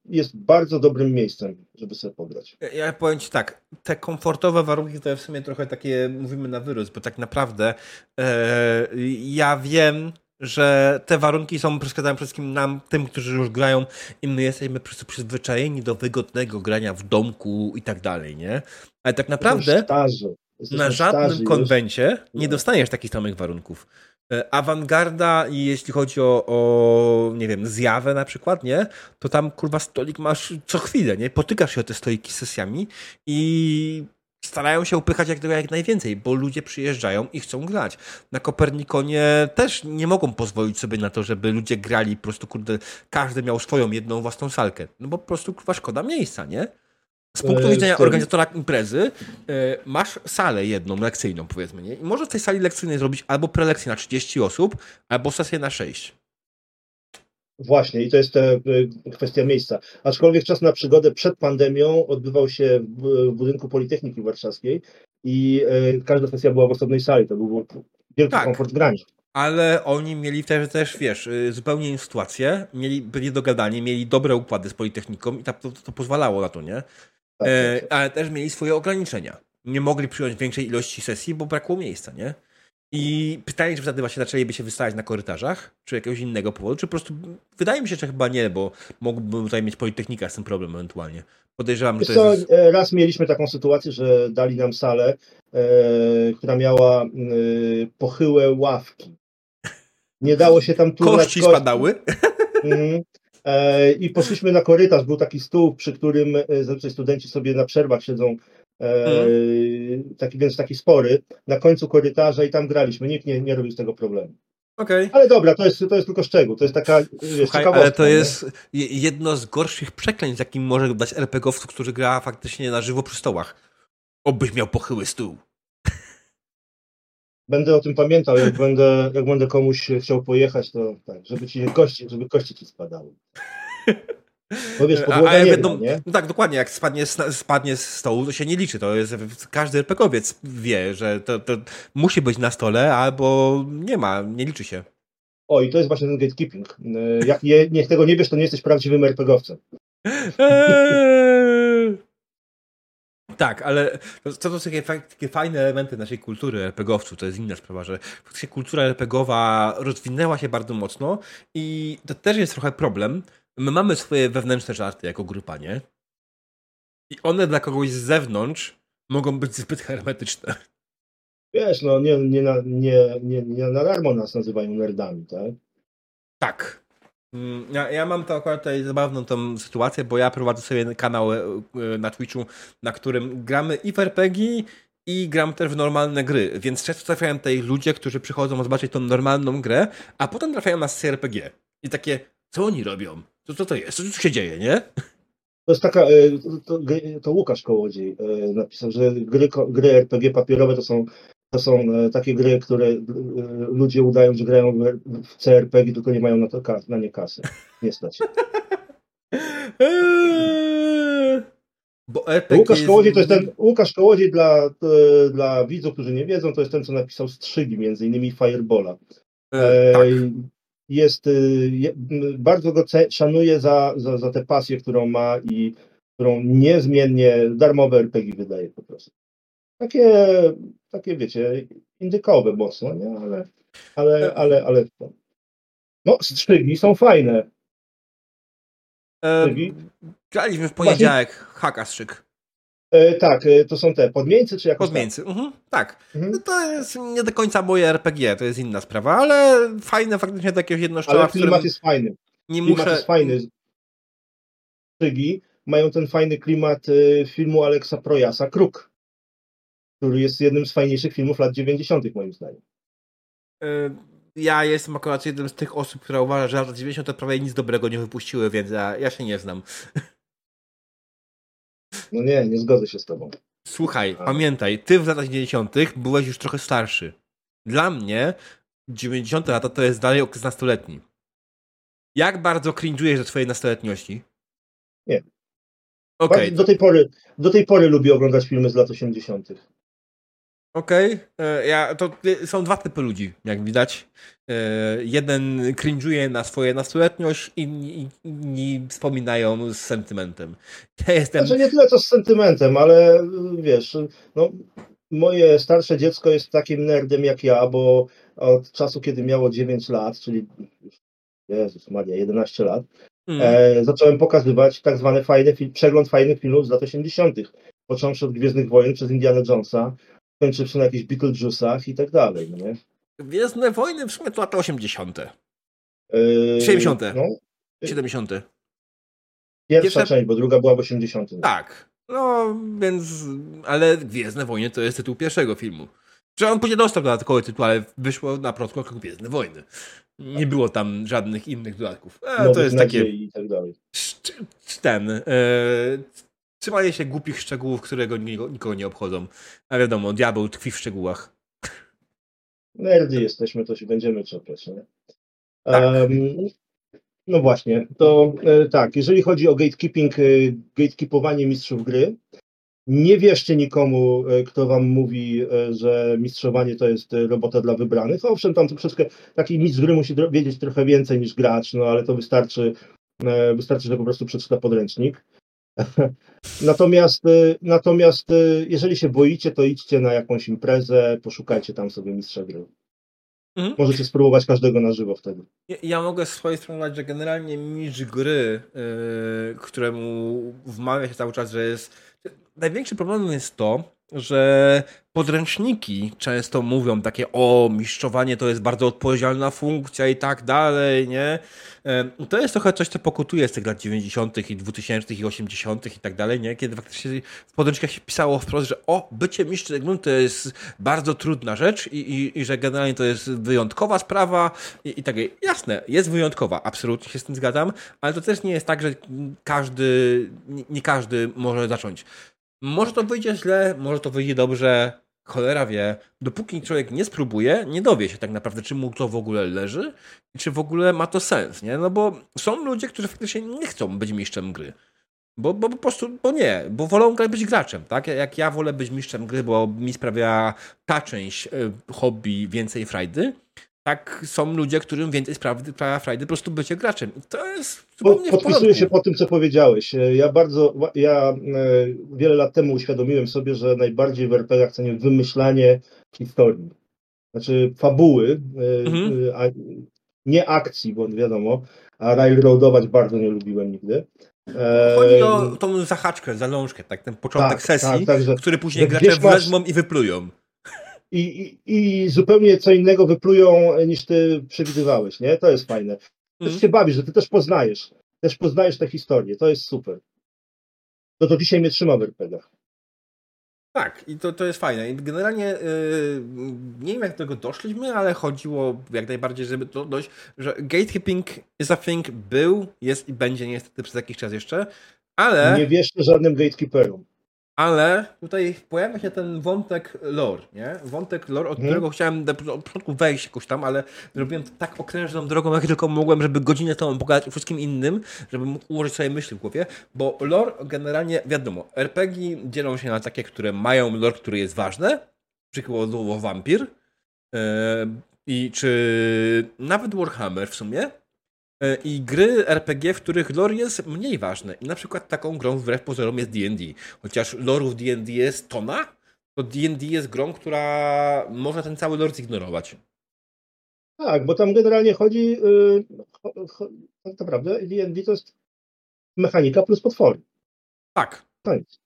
jest bardzo dobrym miejscem, żeby sobie pograć. Ja, ja powiem Ci tak, te komfortowe warunki to w sumie trochę takie, mówimy na wyrost, bo tak naprawdę e, ja wiem, że te warunki są przeszkadzają przede wszystkim nam, tym, którzy już grają i my jesteśmy po prostu przyzwyczajeni do wygodnego grania w domku i tak dalej, nie? Ale tak naprawdę... Starzy na żadnym konwencie nie dostaniesz takich samych warunków. E, awangarda jeśli chodzi o, o, nie wiem, zjawę na przykład, nie? To tam kurwa stolik masz co chwilę, nie? Potykasz się o te stoliki z sesjami i starają się upychać jak jak najwięcej, bo ludzie przyjeżdżają i chcą grać. Na Kopernikonie też nie mogą pozwolić sobie na to, żeby ludzie grali po prostu, kurde, każdy miał swoją jedną własną salkę. No bo po prostu kurwa szkoda miejsca, nie? Z punktu e, widzenia organizatora imprezy e, masz salę jedną lekcyjną, powiedzmy, nie? I możesz w tej sali lekcyjnej zrobić albo prelekcję na 30 osób, albo sesję na 6. Właśnie, i to jest te, kwestia miejsca. Aczkolwiek czas na przygodę przed pandemią odbywał się w budynku Politechniki Warszawskiej i e, każda sesja była w osobnej sali. To był wielki tak. komfort grania. Ale oni mieli też, też, wiesz, zupełnie inną sytuację, mieli, byli dogadani, mieli dobre układy z Politechniką i to, to, to pozwalało na to, nie? Tak, e, tak, ale też mieli swoje ograniczenia. Nie mogli przyjąć większej ilości sesji, bo brakło miejsca, nie? I pytanie, czy wtedy właśnie zaczęliby się wystawiać na korytarzach, czy jakiegoś innego powodu, czy po prostu, wydaje mi się, że chyba nie, bo mógłbym tutaj mieć Politechnika z tym problem ewentualnie. Podejrzewam, że to jest... E, raz mieliśmy taką sytuację, że dali nam salę, e, która miała e, pochyłe ławki. Nie dało się tam tu Kości spadały? Mm. E, I poszliśmy na korytarz, był taki stół, przy którym e, zazwyczaj studenci sobie na przerwach siedzą, mhm. taki, więc taki spory, na końcu korytarza i tam graliśmy. Nikt nie, nie robił z tego problemu. Okay. Ale dobra, to jest, to jest tylko szczegół, to jest taka Słuchaj, ale to jest jedno z gorszych przekleństw, jakim może dać RPGowców, którzy gra faktycznie na żywo przy stołach. Obyś miał pochyły stół. Będę o tym pamiętał, jak będę, jak będę komuś chciał pojechać, to tak, żeby ci kości, żeby kości ci spadały. Bo wiesz, a, a nie, nie? No tak, dokładnie, jak spadnie, spadnie z stołu, to się nie liczy. To jest, każdy RPGowiec wie, że to, to musi być na stole, albo nie ma, nie liczy się. O, i to jest właśnie ten gatekeeping. Jak nie, niech tego nie wiesz, to nie jesteś prawdziwym RPGowcem. Eee. Tak, ale to, to są takie, takie fajne elementy naszej kultury RPGowców, to jest inna sprawa, że faktycznie kultura RPGowa rozwinęła się bardzo mocno i to też jest trochę problem. My mamy swoje wewnętrzne żarty jako grupa, nie? I one dla kogoś z zewnątrz mogą być zbyt hermetyczne. Wiesz, no nie, nie, nie, nie, nie na darmo nas nazywają nerdami, tak? Tak. Mm, ja, ja mam to akurat tutaj zabawną tą sytuację, bo ja prowadzę sobie kanał e, e, na Twitchu, na którym gramy i w RPG, i gram też w normalne gry, więc często trafiają tutaj ludzie, którzy przychodzą zobaczyć tą normalną grę, a potem trafiają na sesję RPG. I takie, co oni robią? Co, co to jest? Co tu się dzieje, nie? To jest taka, e, to, to Łukasz Kołodziej napisał, że gry, gry RPG papierowe to są to są e, takie gry, które e, ludzie udają, że grają w CRPG, tylko nie mają na, to, na nie kasy. Nie stać. Bo RPG Łukasz jest... Kołodziej to jest ten, Łukasz Kołodziej dla, e, dla widzów, którzy nie wiedzą, to jest ten, co napisał Strzygi, między innymi Firebola. E, tak. Jest, je, bardzo go szanuję za, za, za tę pasję, którą ma i którą niezmiennie darmowe RPG wydaje po prostu takie, takie wiecie, indykowe mocno, nie? Ale, ale, ale, ale no, strzygi są fajne. Strzygi. E, graliśmy w poniedziałek Właśnie... haka strzyg. E, tak, e, to są te podmieńcy, czy jakoś Podmieńcy, tak? Mhm, tak. Mhm. No to jest nie do końca moje RPG, to jest inna sprawa, ale fajne faktycznie do jakiegoś jednoszczoła, Ale klimat jest fajny. Nie klimat muszę... jest fajny. Strzygi mają ten fajny klimat y, filmu Aleksa Projasa, Kruk który jest jednym z fajniejszych filmów lat 90. moim zdaniem. E, ja jestem akurat jednym z tych osób, która uważa, że lata 90. prawie nic dobrego nie wypuściły, więc ja, ja się nie znam. No nie, nie zgodzę się z tobą. Słuchaj, A. pamiętaj, ty w latach 90. byłeś już trochę starszy. Dla mnie 90. lata to jest dalej okres nastoletni. Jak bardzo cringe'ujesz do twojej nastoletniości? Nie. Okay. Do, tej pory, do tej pory lubię oglądać filmy z lat 80. Okej, okay. E, ja, to są dwa typy ludzi, jak widać. E, jeden cringe'uje na swoje nastoletniość, inni, inni wspominają z sentymentem. Ja jestem... Znaczy nie tyle co z sentymentem, ale wiesz, no, moje starsze dziecko jest takim nerdem jak ja, bo od czasu, kiedy miało 9 lat, czyli Jezus Maria, 11 lat, mm. e, zacząłem pokazywać tak zwany fajny przegląd fajnych filmów z lat 80., począwszy od Gwiezdnych Wojen przez Indiana Jonesa, kończywszy na jakichś Beetlejuice'ach i tak dalej, no nie? Gwiezdne Wojny w sumie to lata 80. Yy, 70. No. 70. Pierwsza Pierwsze... część, bo druga była w 80. Tak. No, więc, ale Gwiezdne Wojny to jest tytuł pierwszego filmu. Że on później dostał dodatkowy tytuł, ale wyszło na początku jako Gwiezdne Wojny. Nie było tam żadnych innych dodatków. E, to jest takie. I tak dalej. Ten. E, trzymanie się głupich szczegółów, które go, nikogo nie obchodzą. A wiadomo, diabeł tkwi w szczegółach. Nerdy jesteśmy, to się będziemy czepiać, nie? Tak. Um, no właśnie, to e, tak, jeżeli chodzi o gatekeeping, e, gatekeepowanie mistrzów gry, nie wierzcie nikomu, e, kto wam mówi, e, że mistrzowanie to jest robota dla wybranych. Owszem, tam troszeczkę taki mistrz gry musi wiedzieć trochę więcej niż gracz, no ale to wystarczy, e, wystarczy, że po prostu przeczyta podręcznik. Natomiast, y, natomiast y, jeżeli się boicie, to idźcie na jakąś imprezę, poszukajcie tam sobie mistrza gry. Mhm. Możecie spróbować każdego na żywo wtedy. Ja, ja mogę z swojej strony dać, że generalnie mistrz gry, yy, któremu wmawia się cały czas, że jest. Największy problem jest to, że podręczniki często mówią takie, o, mistrzowanie to jest bardzo odpowiedzialna funkcja i tak dalej, nie? To jest trochę coś, co pokutuje z tych lat 90. i 2000. i 80. i tak dalej, nie? Kiedy faktycznie w podręcznikach się pisało wprost, że o, bycie mistrzem gry to jest bardzo trudna rzecz i, i, i, że generalnie to jest wyjątkowa sprawa i, i tak. Jasne, jest wyjątkowa, absolutnie się z tym zgadzam, ale to też nie jest tak, że każdy, nie każdy może zacząć. Może to wyjdzie źle, może to wyjdzie dobrze, cholera wie. Dopóki człowiek nie spróbuje, nie dowie się tak naprawdę, czy mu to w ogóle leży i czy w ogóle ma to sens, nie? No bo są ludzie, którzy faktycznie nie chcą być mistrzem gry. Bo, bo po prostu, bo nie, bo wolą być graczem, tak? Jak ja wolę być mistrzem gry, bo mi sprawia ta część y, hobby więcej frajdy, tak są ludzie, którym więcej sprawia frajdy po prostu bycie graczem. I to jest zupełnie Podpisuję się po tym, co powiedziałeś. Ja bardzo, ja e, wiele lat temu uświadomiłem sobie, że najbardziej w RPG cenię wymyślanie historii. Znaczy fabuły, e, mhm. a nie akcji, bo wiadomo, a railroadować bardzo nie lubiłem nigdy. Chodzi o tą zahaczkę, zalążkę, tak, ten początek tak, sesji, tak, tak, że, który później gracze wezmą i wyplują i, i, i zupełnie co innego wyplują niż ty przewidywałeś, nie? To jest fajne. Też mm. się bawisz, że ty też poznajesz. Też poznajesz tę historię. To jest super. To to dzisiaj mnie trzyma w RPGach. Tak, i to, to jest fajne. Generalnie yy, nie wiem, jak do tego doszliśmy, ale chodziło jak najbardziej, żeby to dojść, że gatekeeping is a thing, był, jest i będzie niestety przez jakiś czas jeszcze, ale... Nie wierzcie żadnym gatekeeperom. Ale tutaj pojawia się ten wątek lore, nie? Wątek lore, od hmm. którego chciałem od początku wejść jakoś tam, ale zrobiłem to tak okrężną drogą, jak tylko mogłem, żeby godzinę temu pogadać o wszystkim innym, żeby mógł ułożyć sobie myśli w głowie, bo lore generalnie, wiadomo, RPG dzielą się na takie, które mają lore, który jest ważny, przykładowo Vampir, yy, i czy nawet Warhammer w sumie, E, i gry RPG, w których lore jest mniej ważne. I na przykład taką grą wbrew pozorom jest D&D. Chociaż lore'ów D&D jest tona, to D&D jest grą, która może ten cały lore zignorować. Tak, bo tam generalnie chodzi, yy, tak naprawdę D&D to jest mechanika plus potwory. Tak. Koniec.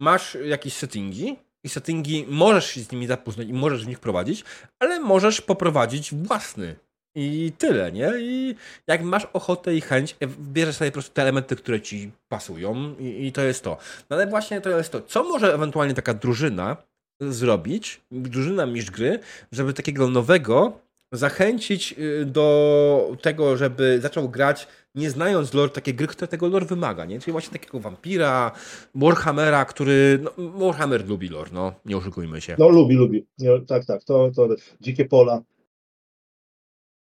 Masz jakieś settingi i settingi możesz się z nimi zapoznać i możesz w nich prowadzić, ale możesz poprowadzić własny i tyle, nie? I jak masz ochotę i chęć, e, bierzesz sobie po prostu te elementy, które ci pasują i, i, to jest to. No ale właśnie to jest to. Co może ewentualnie taka drużyna zrobić, drużyna mistrz gry, żeby takiego nowego zachęcić y, do tego, żeby zaczął grać nie znając lore, takie gry, które tego lore wymaga, nie? Czyli właśnie takiego wampira, Warhammera, który... No, Warhammer lubi lore, no, nie oszukujmy się. No lubi, lubi. tak, tak, to, to dzikie pola.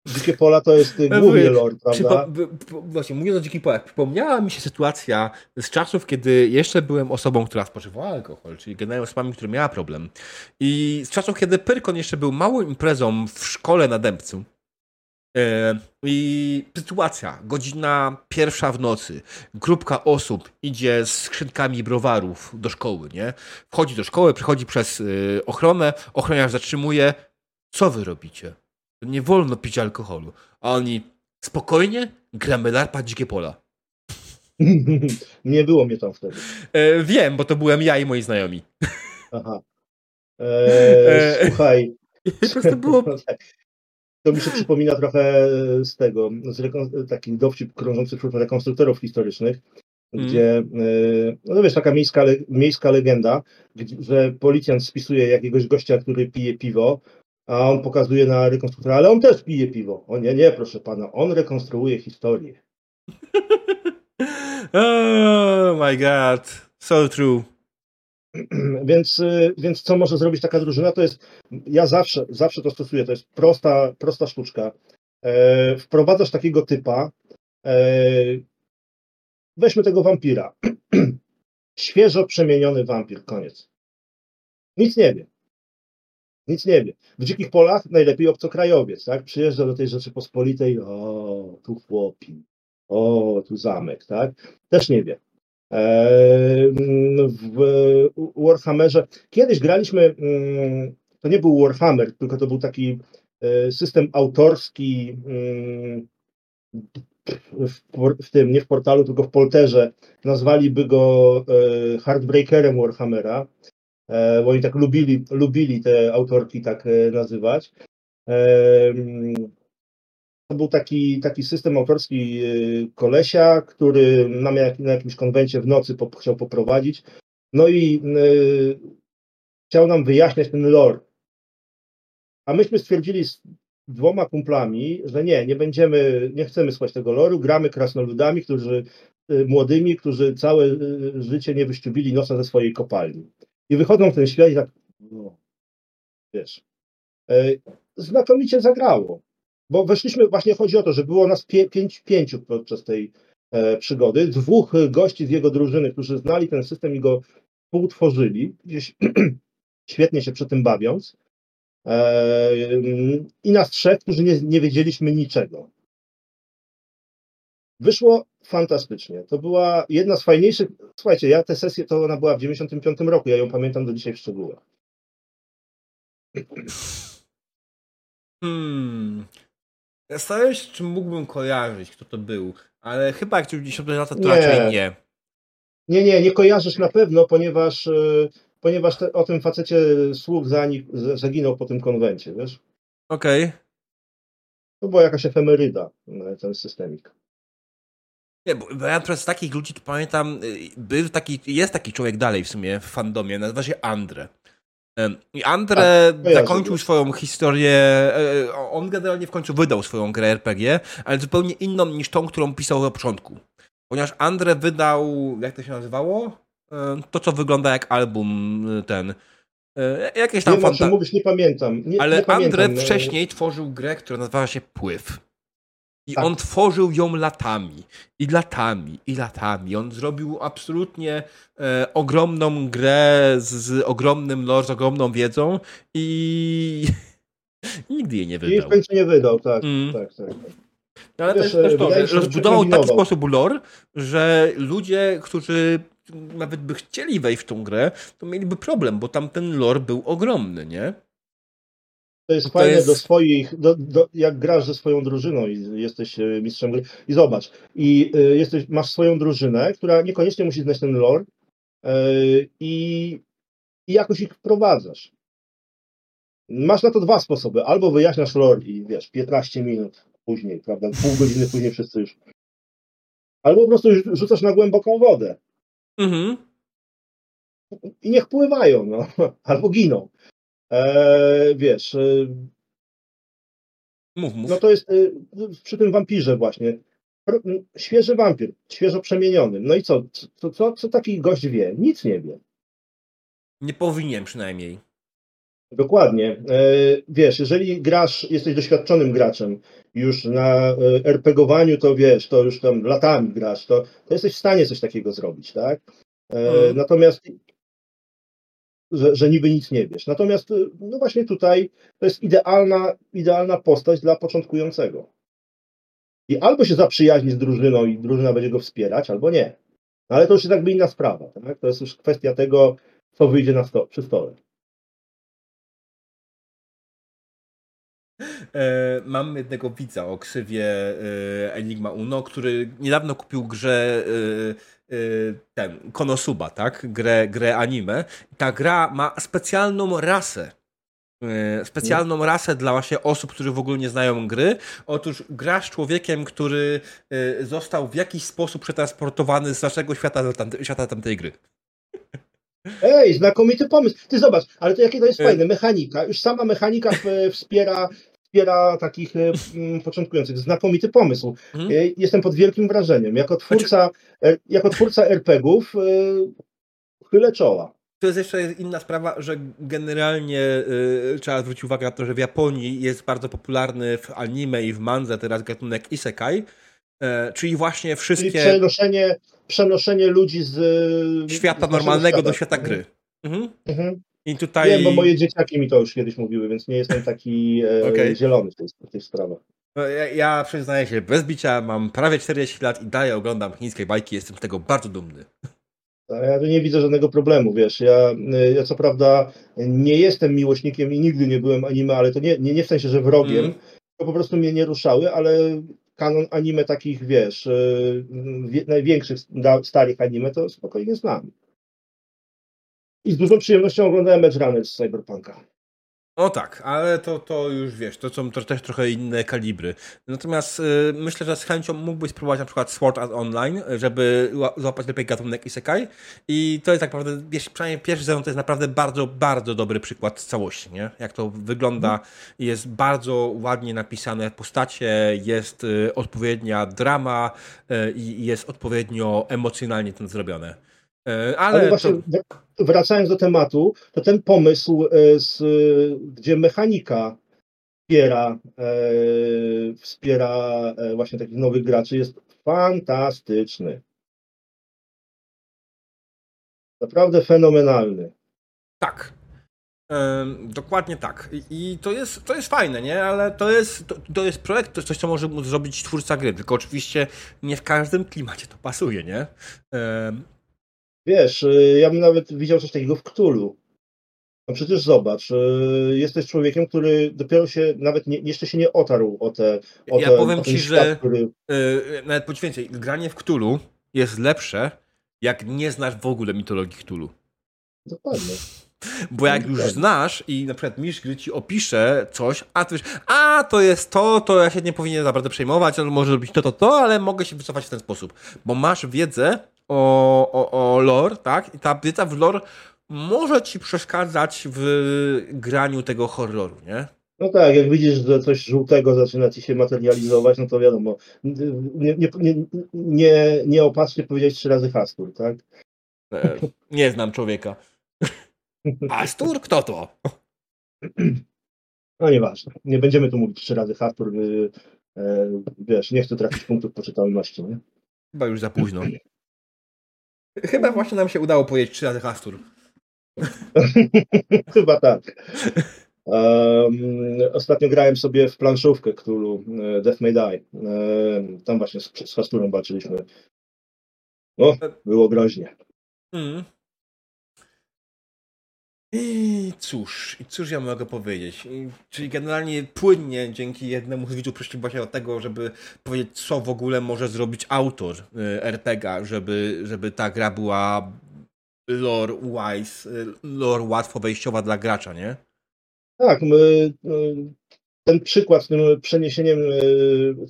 Dzikie pola to jest główny lore, prawda? właśnie, mówiąc o dzikich polach, przypomniała mi się sytuacja z czasów, kiedy jeszcze byłem osobą, która spożywała alkohol, czyli generalnie osobami, która miała problem. I z czasów, kiedy Pyrkon jeszcze był małą imprezą w szkole na Dębcu. E, I sytuacja, godzina pierwsza w nocy, grupka osób idzie z skrzynkami browarów do szkoły, nie? Wchodzi do szkoły, przychodzi przez e, ochronę, ochroniarz zatrzymuje. Co wy robicie? Nie wolno pić alkoholu. A oni spokojnie gramy larpa dzikie pola. nie było mnie tam wtedy. E, wiem, bo to byłem ja i moi znajomi. Aha. E, słuchaj. to było... Tak. To mi się przypomina trochę z tego, z rekon- taki dowcip krążący wśród rekonstruktorów historycznych, mm. gdzie, e, no wiesz, taka miejska, miejska legenda, że policjant spisuje jakiegoś gościa, który pije piwo, a on pokazuje na rekonstruktora, ale on też pije piwo. O nie, nie, proszę pana, on rekonstruuje historię. oh my god, so true. Więc, y, więc co może zrobić taka drużyna? To jest, ja zawsze, zawsze to stosuję, to jest prosta, prosta sztuczka. E, wprowadzasz takiego typa, e, weźmy tego wampira. Świeżo przemieniony wampir, koniec. Nic nie wie. Nic nie wie. W dzikich polach najlepiej obcokrajowiec, tak? Przyjeżdża do tej Rzeczypospolitej, o, tu chłopi, o, tu zamek, tak? Też nie wie. W Warhammerze, kiedyś graliśmy, mm, to nie był Warhammer, tylko to był taki e, system autorski mm, w, tym, nie w portalu, tylko w polterze. Nazwaliby go e, Heartbreakerem Warhammera bo oni tak lubili, lubili te autorki tak e, nazywać. E, to był taki, taki system autorski kolesia, który na, na jakimś konwencie w nocy po, chciał poprowadzić. No i y, chciał nam wyjaśniać ten lore. A myśmy stwierdzili z dwoma kumplami, że nie, nie będziemy, nie chcemy słuchać tego loru, gramy krasnoludami, którzy młodymi, którzy całe życie nie wyściubili nosa ze swojej kopalni. I wychodzą w ten świat i tak, no, wiesz, e, znakomicie zagrało. Bo weszliśmy, właśnie chodzi o to, że było nas pie, pięć, pięciu podczas tej e, przygody. Dwóch gości z jego drużyny, którzy znali ten system i go współtworzyli, gdzieś świetnie się przy tym bawiąc. E, I nas trzech, którzy nie, nie wiedzieliśmy niczego. Wyszło fantastycznie. To była jedna z fajniejszych. Słuchajcie, ja tę sesję to ona była w 95 roku. Ja ją pamiętam do dzisiaj w szczegółach. Hmm. Zastanawiam się, czy mógłbym kojarzyć, kto to był, ale chyba jak 90 lata to nie. raczej nie. Nie, nie, nie kojarzysz na pewno, ponieważ, e, ponieważ te, o tym facecie słuch zaginął po tym konwencie, wiesz? Okej. Okay. To była jakaś efemeryda, e, ten systemik. Nie, bo ja teraz z takich ludzi to pamiętam, y, był taki, jest taki człowiek dalej w sumie w fandomie, nazywa się Andre. I Andre tak, zakończył swoją historię, e, on generalnie w końcu wydał swoją grę RPG, ale zupełnie inną niż tą, którą pisał na początku. Ponieważ Andre wydał, jak to się nazywało? E, to, co wygląda jak album y, ten. E, jakieś tam fanta... mówisz, nie pamiętam. Nie, ale nie pamiętam. Andre wcześniej tworzył grę, która nazywała się Pływ. I tak. on tworzył ją latami, i latami, i latami. On zrobił absolutnie e, ogromną grę z, z, ogromnym lore, z ogromną wiedzą i nigdy jej nie wydał. I w końcu nie wydał, tak, mm. tak, tak. tak. No, ale Wiesz, też, też to, że rozbudował w taki sposób lore, że ludzie, którzy nawet by chcieli wejść w tą grę, to mieliby problem, bo tam ten lore był ogromny, nie? To jest to fajne jest... do swoich, do, do, jak grasz ze swoją drużyną i jesteś e, mistrzem gry. I zobacz, i y, jesteś, masz swoją drużynę, która niekoniecznie musi znać ten lore y, i, i jakoś ich wprowadzasz. Masz na to dwa sposoby. Albo wyjaśniasz lore i wiesz, 15 minut później, prawda, pół godziny później wszyscy już. Albo po prostu rzucasz na głęboką wodę. Mhm. I niech pływają, no. Albo giną. E, wiesz. E, mów, mów. No to jest e, przy tym wampirze właśnie. Świeży wampir, świeżo przemieniony. No i co, co, co, co taki gość wie? Nic nie wie. Nie powinien przynajmniej. Dokładnie. Wiesz, jeżeli grasz, jesteś doświadczonym graczem, już na RPGowaniu, to wiesz, to już tam latami grasz, to, to jesteś w stanie coś takiego zrobić, tak? Hmm. Natomiast że, że niby nic nie wiesz. Natomiast y, no właśnie tutaj to jest idealna, idealna postać dla początkującego. I albo się zaprzyjaźni z drużyną i drużyna będzie go wspierać, albo nie. No ale to już jest jakby inna sprawa. Tak? To jest już kwestia tego, co wyjdzie na sto, przy stole. Mam jednego widza o ksywie e, Enigma Uno, który niedawno kupił grę e, ten Konosuba, tak? Grę, grę anime. Ta gra ma specjalną rasę. Specjalną rasę dla właśnie osób, którzy w ogóle nie znają gry. Otóż grasz człowiekiem, który został w jakiś sposób przetransportowany z naszego świata do tamte, świata tamtej gry. Ej, znakomity pomysł. Ty zobacz, ale to jakie to jest fajne. Mechanika. Już sama mechanika wspiera, wspiera takich e, początkujących. Znakomity pomysł. Mhm. E, jestem pod wielkim wrażeniem. Jako znaczy- twórca, e, jako twórca RPGów chylę czoła. To jest jeszcze inna sprawa, że generalnie y, trzeba zwrócić uwagę na to, że w Japonii jest bardzo popularny w anime i w mandze teraz gatunek isekai, y, czyli właśnie wszystkie... Czyli przenoszenie, przenoszenie ludzi z... Świata z normalnego świata. do świata gry. Mhm. Mhm. I tutaj... Wiem, bo moje dzieciaki mi to już kiedyś mówiły, więc nie jestem taki e, okay. zielony w tej, w sprawach. No, ja, ja przyznaję się, bez bicia mam prawie 40 lat i dalej oglądam chińskie bajki, jestem z tego bardzo dumny. Ja tu nie widzę żadnego problemu, wiesz, ja, ja co prawda nie jestem miłośnikiem i nigdy nie byłem anime, ale to nie, nie, nie w sensie, że wrogiem, mm. to po prostu mnie nie ruszały, ale kanon anime takich, wiesz, e, największych, starych anime to spokojnie znam. I z dużą przyjemnością oglądałem Edge Runners z Cyberpunka. No tak, ale to, to już wiesz, to są to też trochę inne kalibry. Natomiast y, myślę, że z chęcią mógłbyś spróbować na przykład Sword Art Online, żeby złapać lepiej gatunek Isekai. I to jest tak naprawdę, wiesz, przynajmniej pierwszy sezon to jest naprawdę bardzo, bardzo dobry przykład całości, nie? Jak to wygląda. Mm. Jest bardzo ładnie napisane postacie, jest y, odpowiednia drama y, i jest odpowiednio emocjonalnie to zrobione. E, ale, ale właśnie to... wracając do tematu, to ten pomysł, e, z, gdzie mechanika wspiera, e, wspiera właśnie takich nowych graczy, jest fantastyczny. Naprawdę fenomenalny. Tak. dokładnie tak. I to jest, to jest fajne, nie? Ale to jest, to, to jest projekt, to jest coś, co może zrobić twórca gry. Tylko oczywiście nie w każdym klimacie to pasuje, nie? Wiesz, y, ja bym nawet widział coś takiego w Ktulu. No przecież zobacz, y, jesteś człowiekiem, który dopiero się, nawet nie, jeszcze się nie otarł o te. O ja te, powiem ci, świat, że który... yy, nawet po więcej, granie w Ktulu jest lepsze, jak nie znasz w ogóle mitologii Ktulu. Dokładnie. Bo jak już znasz i na przykład mistrz gry ci opisze coś, a ty wiesz, a to jest to, to ja się nie powinien bardzo przejmować, on może robić to, to, to, ale mogę się wycofać w ten sposób. Bo masz wiedzę o, o, o lore, tak? I ta wiedza w lore może ci przeszkadzać w graniu tego horroru, nie? No tak, jak widzisz, że coś żółtego zaczyna ci się materializować, no to wiadomo, nie, nie, nie, nie, powiedzieć trzy razy hastur, tak? E, nie znam człowieka. Astur? Kto to? No nieważne. Nie będziemy tu mówić trzy razy Hastur. E, wiesz, nie chcę trafić punktów poczytalności, nie? Chyba już za późno. Chyba właśnie nam się udało powiedzieć trzy razy Hastur. Chyba tak. Um, ostatnio grałem sobie w planszówkę, którą e, Death May Die. Um, tam właśnie z, z Hasturem walczyliśmy. No, było groźnie. Mm. I cóż, i cóż ja mogę powiedzieć? Czyli generalnie płynnie dzięki jednemu z widzów przyszliśmy się tego, żeby powiedzieć, co w ogóle może zrobić autor y, RPG, żeby, żeby ta gra była lore wise, y, lore łatwo wejściowa dla gracza, nie? Tak, my, y, ten przykład z tym przeniesieniem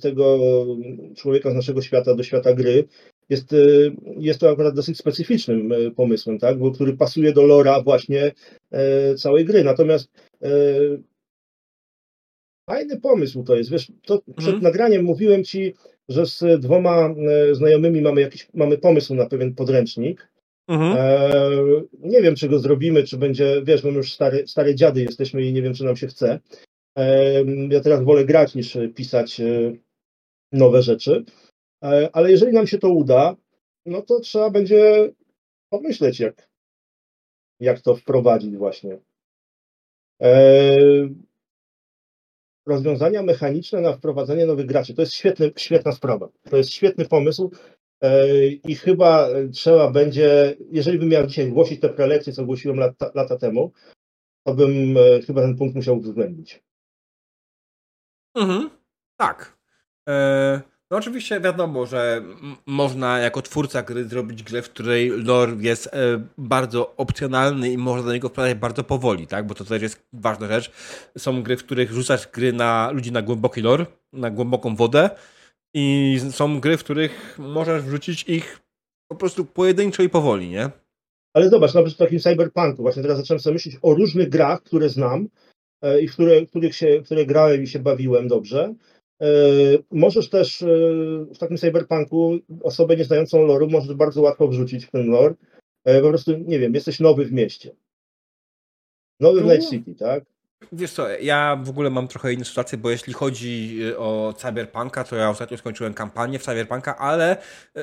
tego człowieka z naszego świata do świata gry jest, y, jest to akurat dosyć specyficznym y, pomysłem, tak? Bo, który pasuje do lora właśnie całej gry. Natomiast e, fajny pomysł to jest. Wiesz, to przed mhm. nagraniem mówiłem ci, że z dwoma e, znajomymi mamy jakiś mamy pomysł na pewien podręcznik. Mhm. E, nie wiem, czy go zrobimy, czy będzie, wiesz, my już stare, stare dziady jesteśmy i nie wiem, czy nam się chce. E, ja teraz wolę grać niż pisać nowe rzeczy. E, ale jeżeli nam się to uda, no to trzeba będzie pomyśleć, jak, jak to wprowadzić właśnie. E, rozwiązania mechaniczne na wprowadzenie nowych graczy. To jest świetny, świetna sprawa. To jest świetny pomysł e, i chyba trzeba będzie, jeżeli bym miał dzisiaj głosić te prelekcje, co głosiłem lata, lata temu, to bym chyba ten punkt musiał uwzględnić. Mhm, tak. No oczywiście wiadomo, że można jako twórca gry zrobić grę, w której lore jest e, bardzo opcjonalny i można do niego wpadać bardzo powoli, tak? Bo to też jest ważna rzecz. Są gry, w których rzucasz gry na ludzi na głęboki lore, na głęboką wodę i są gry, w których możesz wrzucić ich po prostu pojedynczo i powoli, nie? Ale zobacz, nawet w takim cyberpunku, właśnie teraz zacząłem sobie myśleć o różnych grach, które znam e, i w które, których się, które grałem i się bawiłem dobrze możesz też e, w takim cyberpunku osobę nieznającą loru możesz bardzo łatwo wrzucić w ten lore. E, po prostu, nie wiem, jesteś nowy w mieście. Nowy w no. Night City, tak? Wiesz co, ja w ogóle mam trochę inną sytuację, bo jeśli chodzi o Cyberpunka, to ja ostatnio skończyłem kampanię w Cyberpunka, ale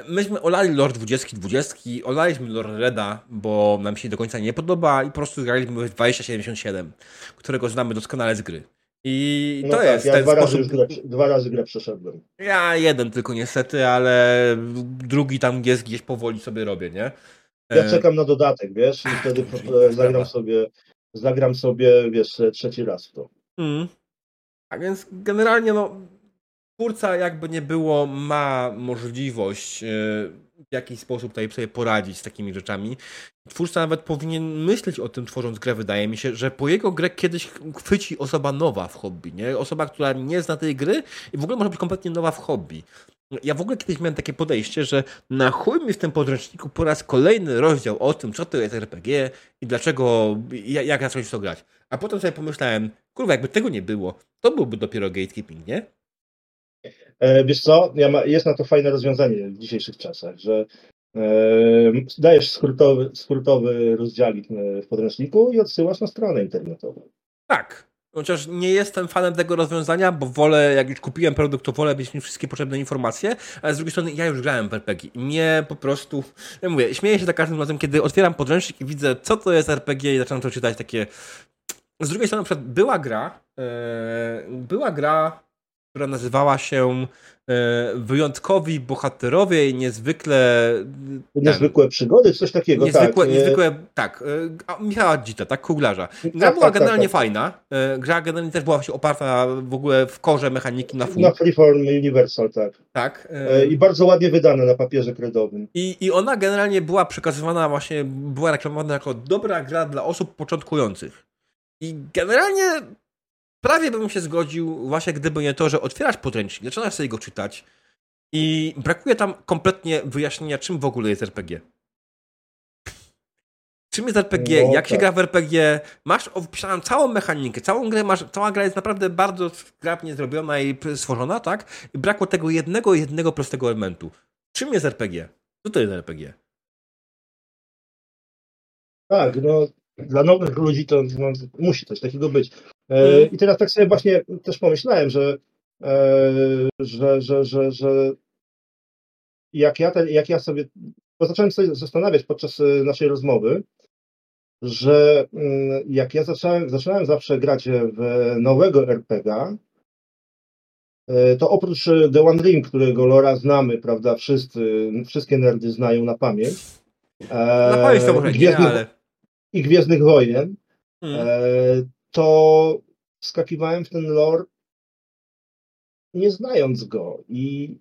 myśmy olali lore 20, 20, olaliśmy lore Reda, bo nam się do końca nie podoba i po prostu graliśmy w 2077, którego znamy doskonale z gry. I no to tak, jest ja ten dwa sposób. Razy grę, dwa razy grę przeszedłem. Ja jeden tylko niestety, ale drugi tam jest gdzieś powoli sobie robię, nie? Ja e, czekam na dodatek, wiesz, i wtedy zagram sobie, zagram sobie, wiesz, trzeci raz w to. Mm. A więc generalnie, no, twórca jakby nie było, ma możliwość e, w jakiś sposób tutaj sobie poradzić z takimi rzeczami. Twórca nawet powinien myśleć o tym, tworząc grę. Wydaje mi się, że po jego grę kiedyś chwyci osoba nowa w hobby, nie? Osoba, która nie zna tej gry i w ogóle może być kompletnie nowa w hobby. Ja w ogóle kiedyś miałem takie podejście, że na chuj mi w tym podręczniku po raz kolejny rozdział o tym, co to jest RPG i dlaczego, jak zacząć w to grać. A potem sobie pomyślałem, kurwa, jakby tego nie było, to byłby dopiero gatekeeping, nie? E, wiesz co, ja ma, jest na to fajne rozwiązanie w dzisiejszych czasach, że e, dajesz skrótowy, skrótowy rozdziałik e, w podręczniku i odsyłasz na stronę internetową. Tak. Chociaż nie jestem fanem tego rozwiązania, bo wolę, jak już kupiłem produkt, to wolę mieć wszystkie potrzebne informacje, ale z drugiej strony ja już grałem w RPG i mnie po prostu, ja mówię, śmieję się za każdym razem, kiedy otwieram podręcznik i widzę, co to jest RPG i zaczynam to czytać takie, z drugiej strony, na przykład była gra, e, była gra, która nazywała się e, Wyjątkowi Bohaterowie i niezwykle... Niezwykłe przygody, coś takiego, niezwykłe, tak. Niezwykłe, tak. Michała Dzita, tak, kuglarza. Gra tak, była tak, generalnie tak, tak. fajna. E, gra generalnie też była oparta w ogóle w korze mechaniki na full. Na Freeform Universal, tak. Tak. E, I bardzo ładnie wydane na papierze kredowym. I, I ona generalnie była przekazywana właśnie, była reklamowana jako dobra gra dla osób początkujących. I generalnie prawie bym się zgodził, właśnie gdyby nie to, że otwierasz podręcznik, zaczynasz sobie go czytać i brakuje tam kompletnie wyjaśnienia, czym w ogóle jest RPG. Czym jest RPG, no, jak tak. się gra w RPG, masz opisaną całą mechanikę, całą grę masz, cała gra jest naprawdę bardzo zgrabnie zrobiona i stworzona, tak? I brakło tego jednego, jednego prostego elementu. Czym jest RPG? Co to jest RPG? Tak, no dla nowych ludzi to no, musi coś takiego być. E, mhm. I teraz tak sobie właśnie też pomyślałem, że, e, że, że, że, że jak, ja te, jak ja sobie, bo zacząłem sobie zastanawiać podczas e, naszej rozmowy, że mm, jak ja zacząłem, zaczynałem zawsze grać w nowego RPG, to oprócz The One Ring, którego lora znamy, prawda, wszyscy, wszystkie nerdy znają na pamięć. Na pamięć to może nie, ale... I Gwiezdnych Wojen, hmm to wskakiwałem w ten lore nie znając go i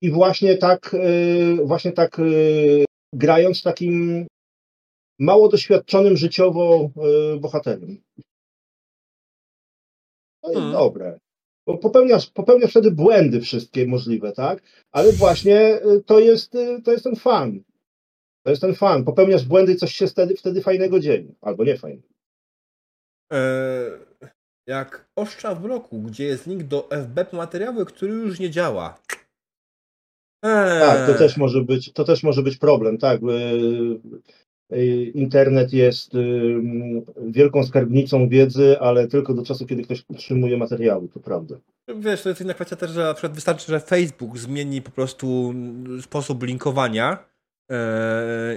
i właśnie tak y, właśnie tak y, grając takim mało doświadczonym życiowo bohaterem. To jest hmm. dobre. Bo popełniasz, popełniasz wtedy błędy wszystkie możliwe, tak? Ale właśnie to jest, to jest ten fan. To jest ten fan. Popełniasz błędy i coś się wtedy, wtedy fajnego dzieje. Albo nie fajnego. Eee, jak oszcza w bloku, gdzie jest link do FBP materiały, który już nie działa. Eee. Tak, to też może być, to też może być problem, tak. Eee, internet jest wielką skarbnicą wiedzy, ale tylko do czasu, kiedy ktoś utrzymuje materiały, to prawda. Wiesz, to jest inna kwestia też, że na przykład wystarczy, że Facebook zmieni po prostu sposób linkowania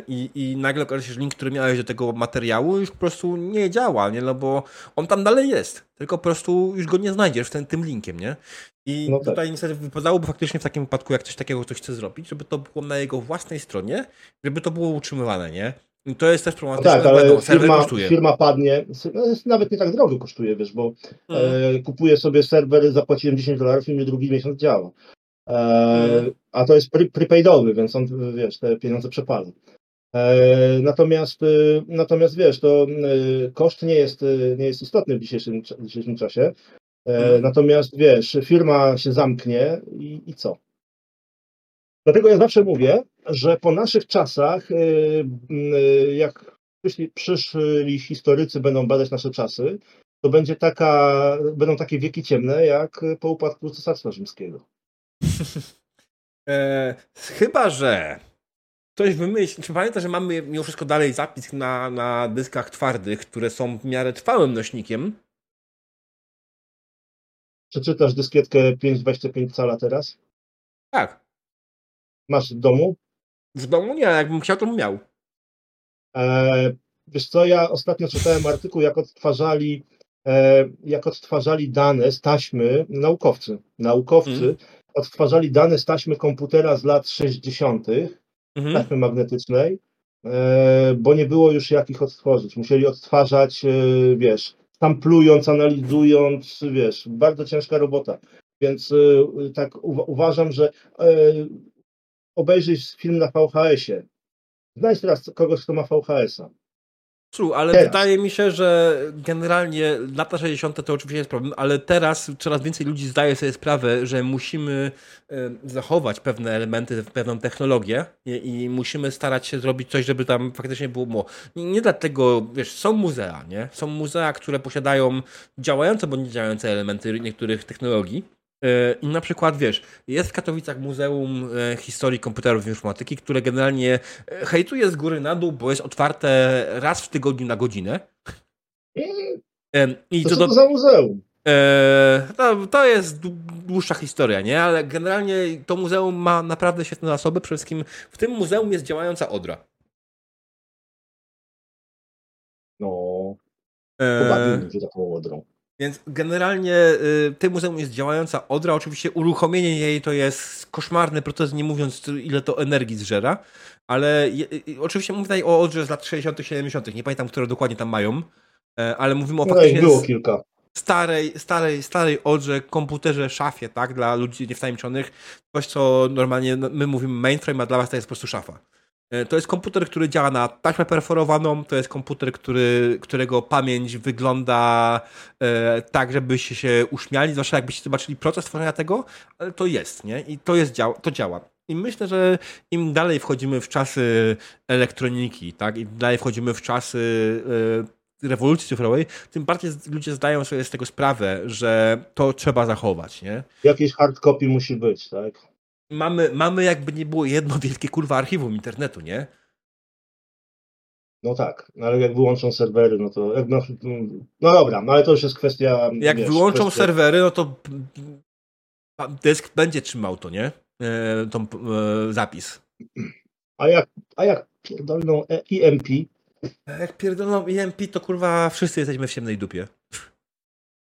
I, I nagle okaże się, że link, który miałeś do tego materiału, już po prostu nie działa, nie? No bo on tam dalej jest, tylko po prostu już go nie znajdziesz ten, tym linkiem, nie? I no tak. tutaj niestety wypadałoby faktycznie w takim wypadku, jak coś takiego ktoś chce zrobić, żeby to było na jego własnej stronie, żeby to było utrzymywane, nie? I to jest też problematyczne. No tak, ale firma, firma padnie, no nawet nie tak drogo kosztuje, wiesz, bo hmm. e, kupuję sobie serwer, zapłaciłem 10 dolarów i mi drugi miesiąc działa. E, a to jest pre prepaidowy, więc on, wiesz, te pieniądze przepala. E, natomiast, e, natomiast wiesz, to koszt nie jest, nie jest istotny w dzisiejszym, w dzisiejszym czasie. Mhm. Natomiast wiesz, firma się zamknie i, i co? Dlatego ja zawsze mówię, że po naszych czasach, jak jeśli przyszli historycy będą badać nasze czasy, to będzie taka, będą takie wieki ciemne, jak po upadku Cesarstwa Rzymskiego. e, chyba, że ktoś wymyśli. Czy pamiętasz, że mamy mimo wszystko dalej zapis na, na dyskach twardych, które są w miarę trwałym nośnikiem? Czy czytasz dyskietkę 5,25 cala teraz? Tak. Masz w domu? W domu nie, jakbym chciał, to bym miał. E, wiesz co, ja ostatnio czytałem artykuł, jak odtwarzali, e, jak odtwarzali dane z taśmy naukowcy. Naukowcy mm odtwarzali dane z taśmy komputera z lat 60., mhm. taśmy magnetycznej, e, bo nie było już jak ich odtworzyć. Musieli odtwarzać, e, wiesz, samplując, analizując, wiesz, bardzo ciężka robota. Więc e, tak uważam, że obejrzyj film na VHS-ie. Znajdź teraz kogoś, kto ma VHS-a. True, ale teraz. wydaje mi się, że generalnie lata 60. to oczywiście jest problem, ale teraz coraz więcej ludzi zdaje sobie sprawę, że musimy zachować pewne elementy, pewną technologię i, i musimy starać się zrobić coś, żeby tam faktycznie było. Nie, nie dlatego, wiesz, są muzea, nie? Są muzea, które posiadają działające bądź niedziałające elementy niektórych technologii, I na przykład, wiesz, jest w Katowicach Muzeum e, Historii Komputerów i Informatyki, które generalnie e, hejtuje z góry na dół, bo jest otwarte raz w tygodniu na godzinę. I to co to do... za muzeum? To, to jest dłuższa historia, nie? Ale generalnie to muzeum ma naprawdę świetne zasoby. Przede wszystkim w tym muzeum jest działająca odra. Pobawiłbym się taką odrą. Więc generalnie y, tym muzeum jest działająca odra. Oczywiście uruchomienie jej to jest koszmarny proces, nie mówiąc ile to energii zżera. Ale je, y, oczywiście mówię tutaj o odrze z lat 60., 70., nie pamiętam, które dokładnie tam mają. E, ale mówimy o No faktycznie było kilka. starej, starej, starej odrze, komputerze, szafie, tak? Dla ludzi niewtajemniczonych. Coś, co normalnie no, my mówimy mainframe, a dla was to jest po prostu szafa. E, To jest komputer, który działa na taśmę perforowaną, to jest komputer, który, którego pamięć wygląda e, tak, żebyście się uśmiali, zwłaszcza jakbyście zobaczyli proces tworzenia tego, ale to jest, nie? I to, jest, dział, to działa. I myślę, że im dalej wchodzimy w czasy elektroniki, tak? Im dalej wchodzimy w czasy e, rewolucji cyfrowej, tym bardziej ludzie zdają sobie z tego sprawę, że to trzeba zachować, nie? Jakieś hard copy musi być, tak? Mamy, mamy jakby nie było jedno wielkie kurwa archiwum internetu, nie? No tak, no ale jak wyłączą serwery, no to. No, no dobra, no ale to już jest kwestia. Jak wiesz, wyłączą kwestia, serwery, no to dysk będzie trzymał to, nie? E, tą e, zapis. A jak, a jak pierdolną E- EMP, A Jak pierdolą EMP, to kurwa wszyscy jesteśmy w ciemnej dupie.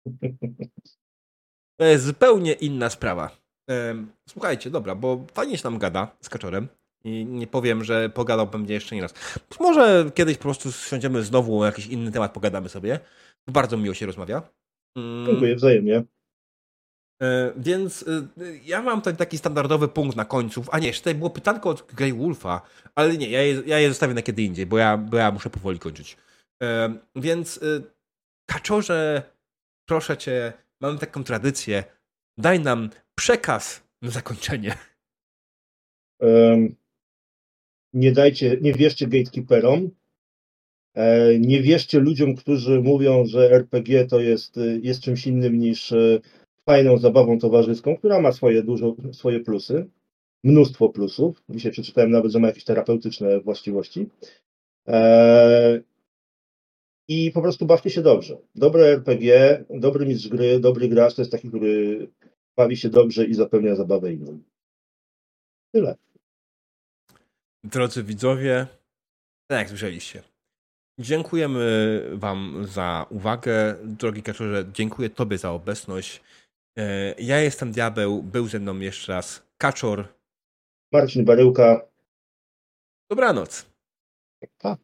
To jest zupełnie inna sprawa. Słuchajcie, dobra, bo fajnie się nam gada z Kaczorem i nie powiem, że pogadałbym mnie jeszcze nie raz. Może kiedyś po prostu siądziemy znowu o jakiś inny temat, pogadamy sobie. Bardzo miło się rozmawia. Mm, dziękuję wzajemnie. E, Więc e, ja mam tutaj taki standardowy punkt na końcu. A nie, jeszcze tutaj było pytanko od Grey Wolfa, ale nie, ja je, ja je zostawię na kiedy indziej, bo ja, bo ja muszę powoli kończyć. E, Więc kaczorze, proszę cię, mamy taką tradycję. Daj nam przekaz na zakończenie. Em, Nie dajcie, nie wierzcie gatekeeperom. E, Nie wierzcie ludziom, którzy mówią, że RPG to jest, jest czymś innym niż e, fajną zabawą towarzyską, która ma swoje dużo, swoje plusy, mnóstwo plusów. Dzisiaj przeczytałem nawet, że ma jakieś terapeutyczne właściwości. E, I po prostu bawcie się dobrze. Dobre RPG, dobry mistrz gry, dobry gracz to jest taki, który bawi się dobrze i zapewnia zabawę innym. Tyle. Drodzy widzowie, tak jak słyszeliście. Dziękujemy Wam za uwagę. Drogi Kaczorze, dziękuję Tobie za obecność. E, Ja jestem Diabeł, był ze mną jeszcze raz Kaczor. Marcin Baryłka. Dobranoc. Pa.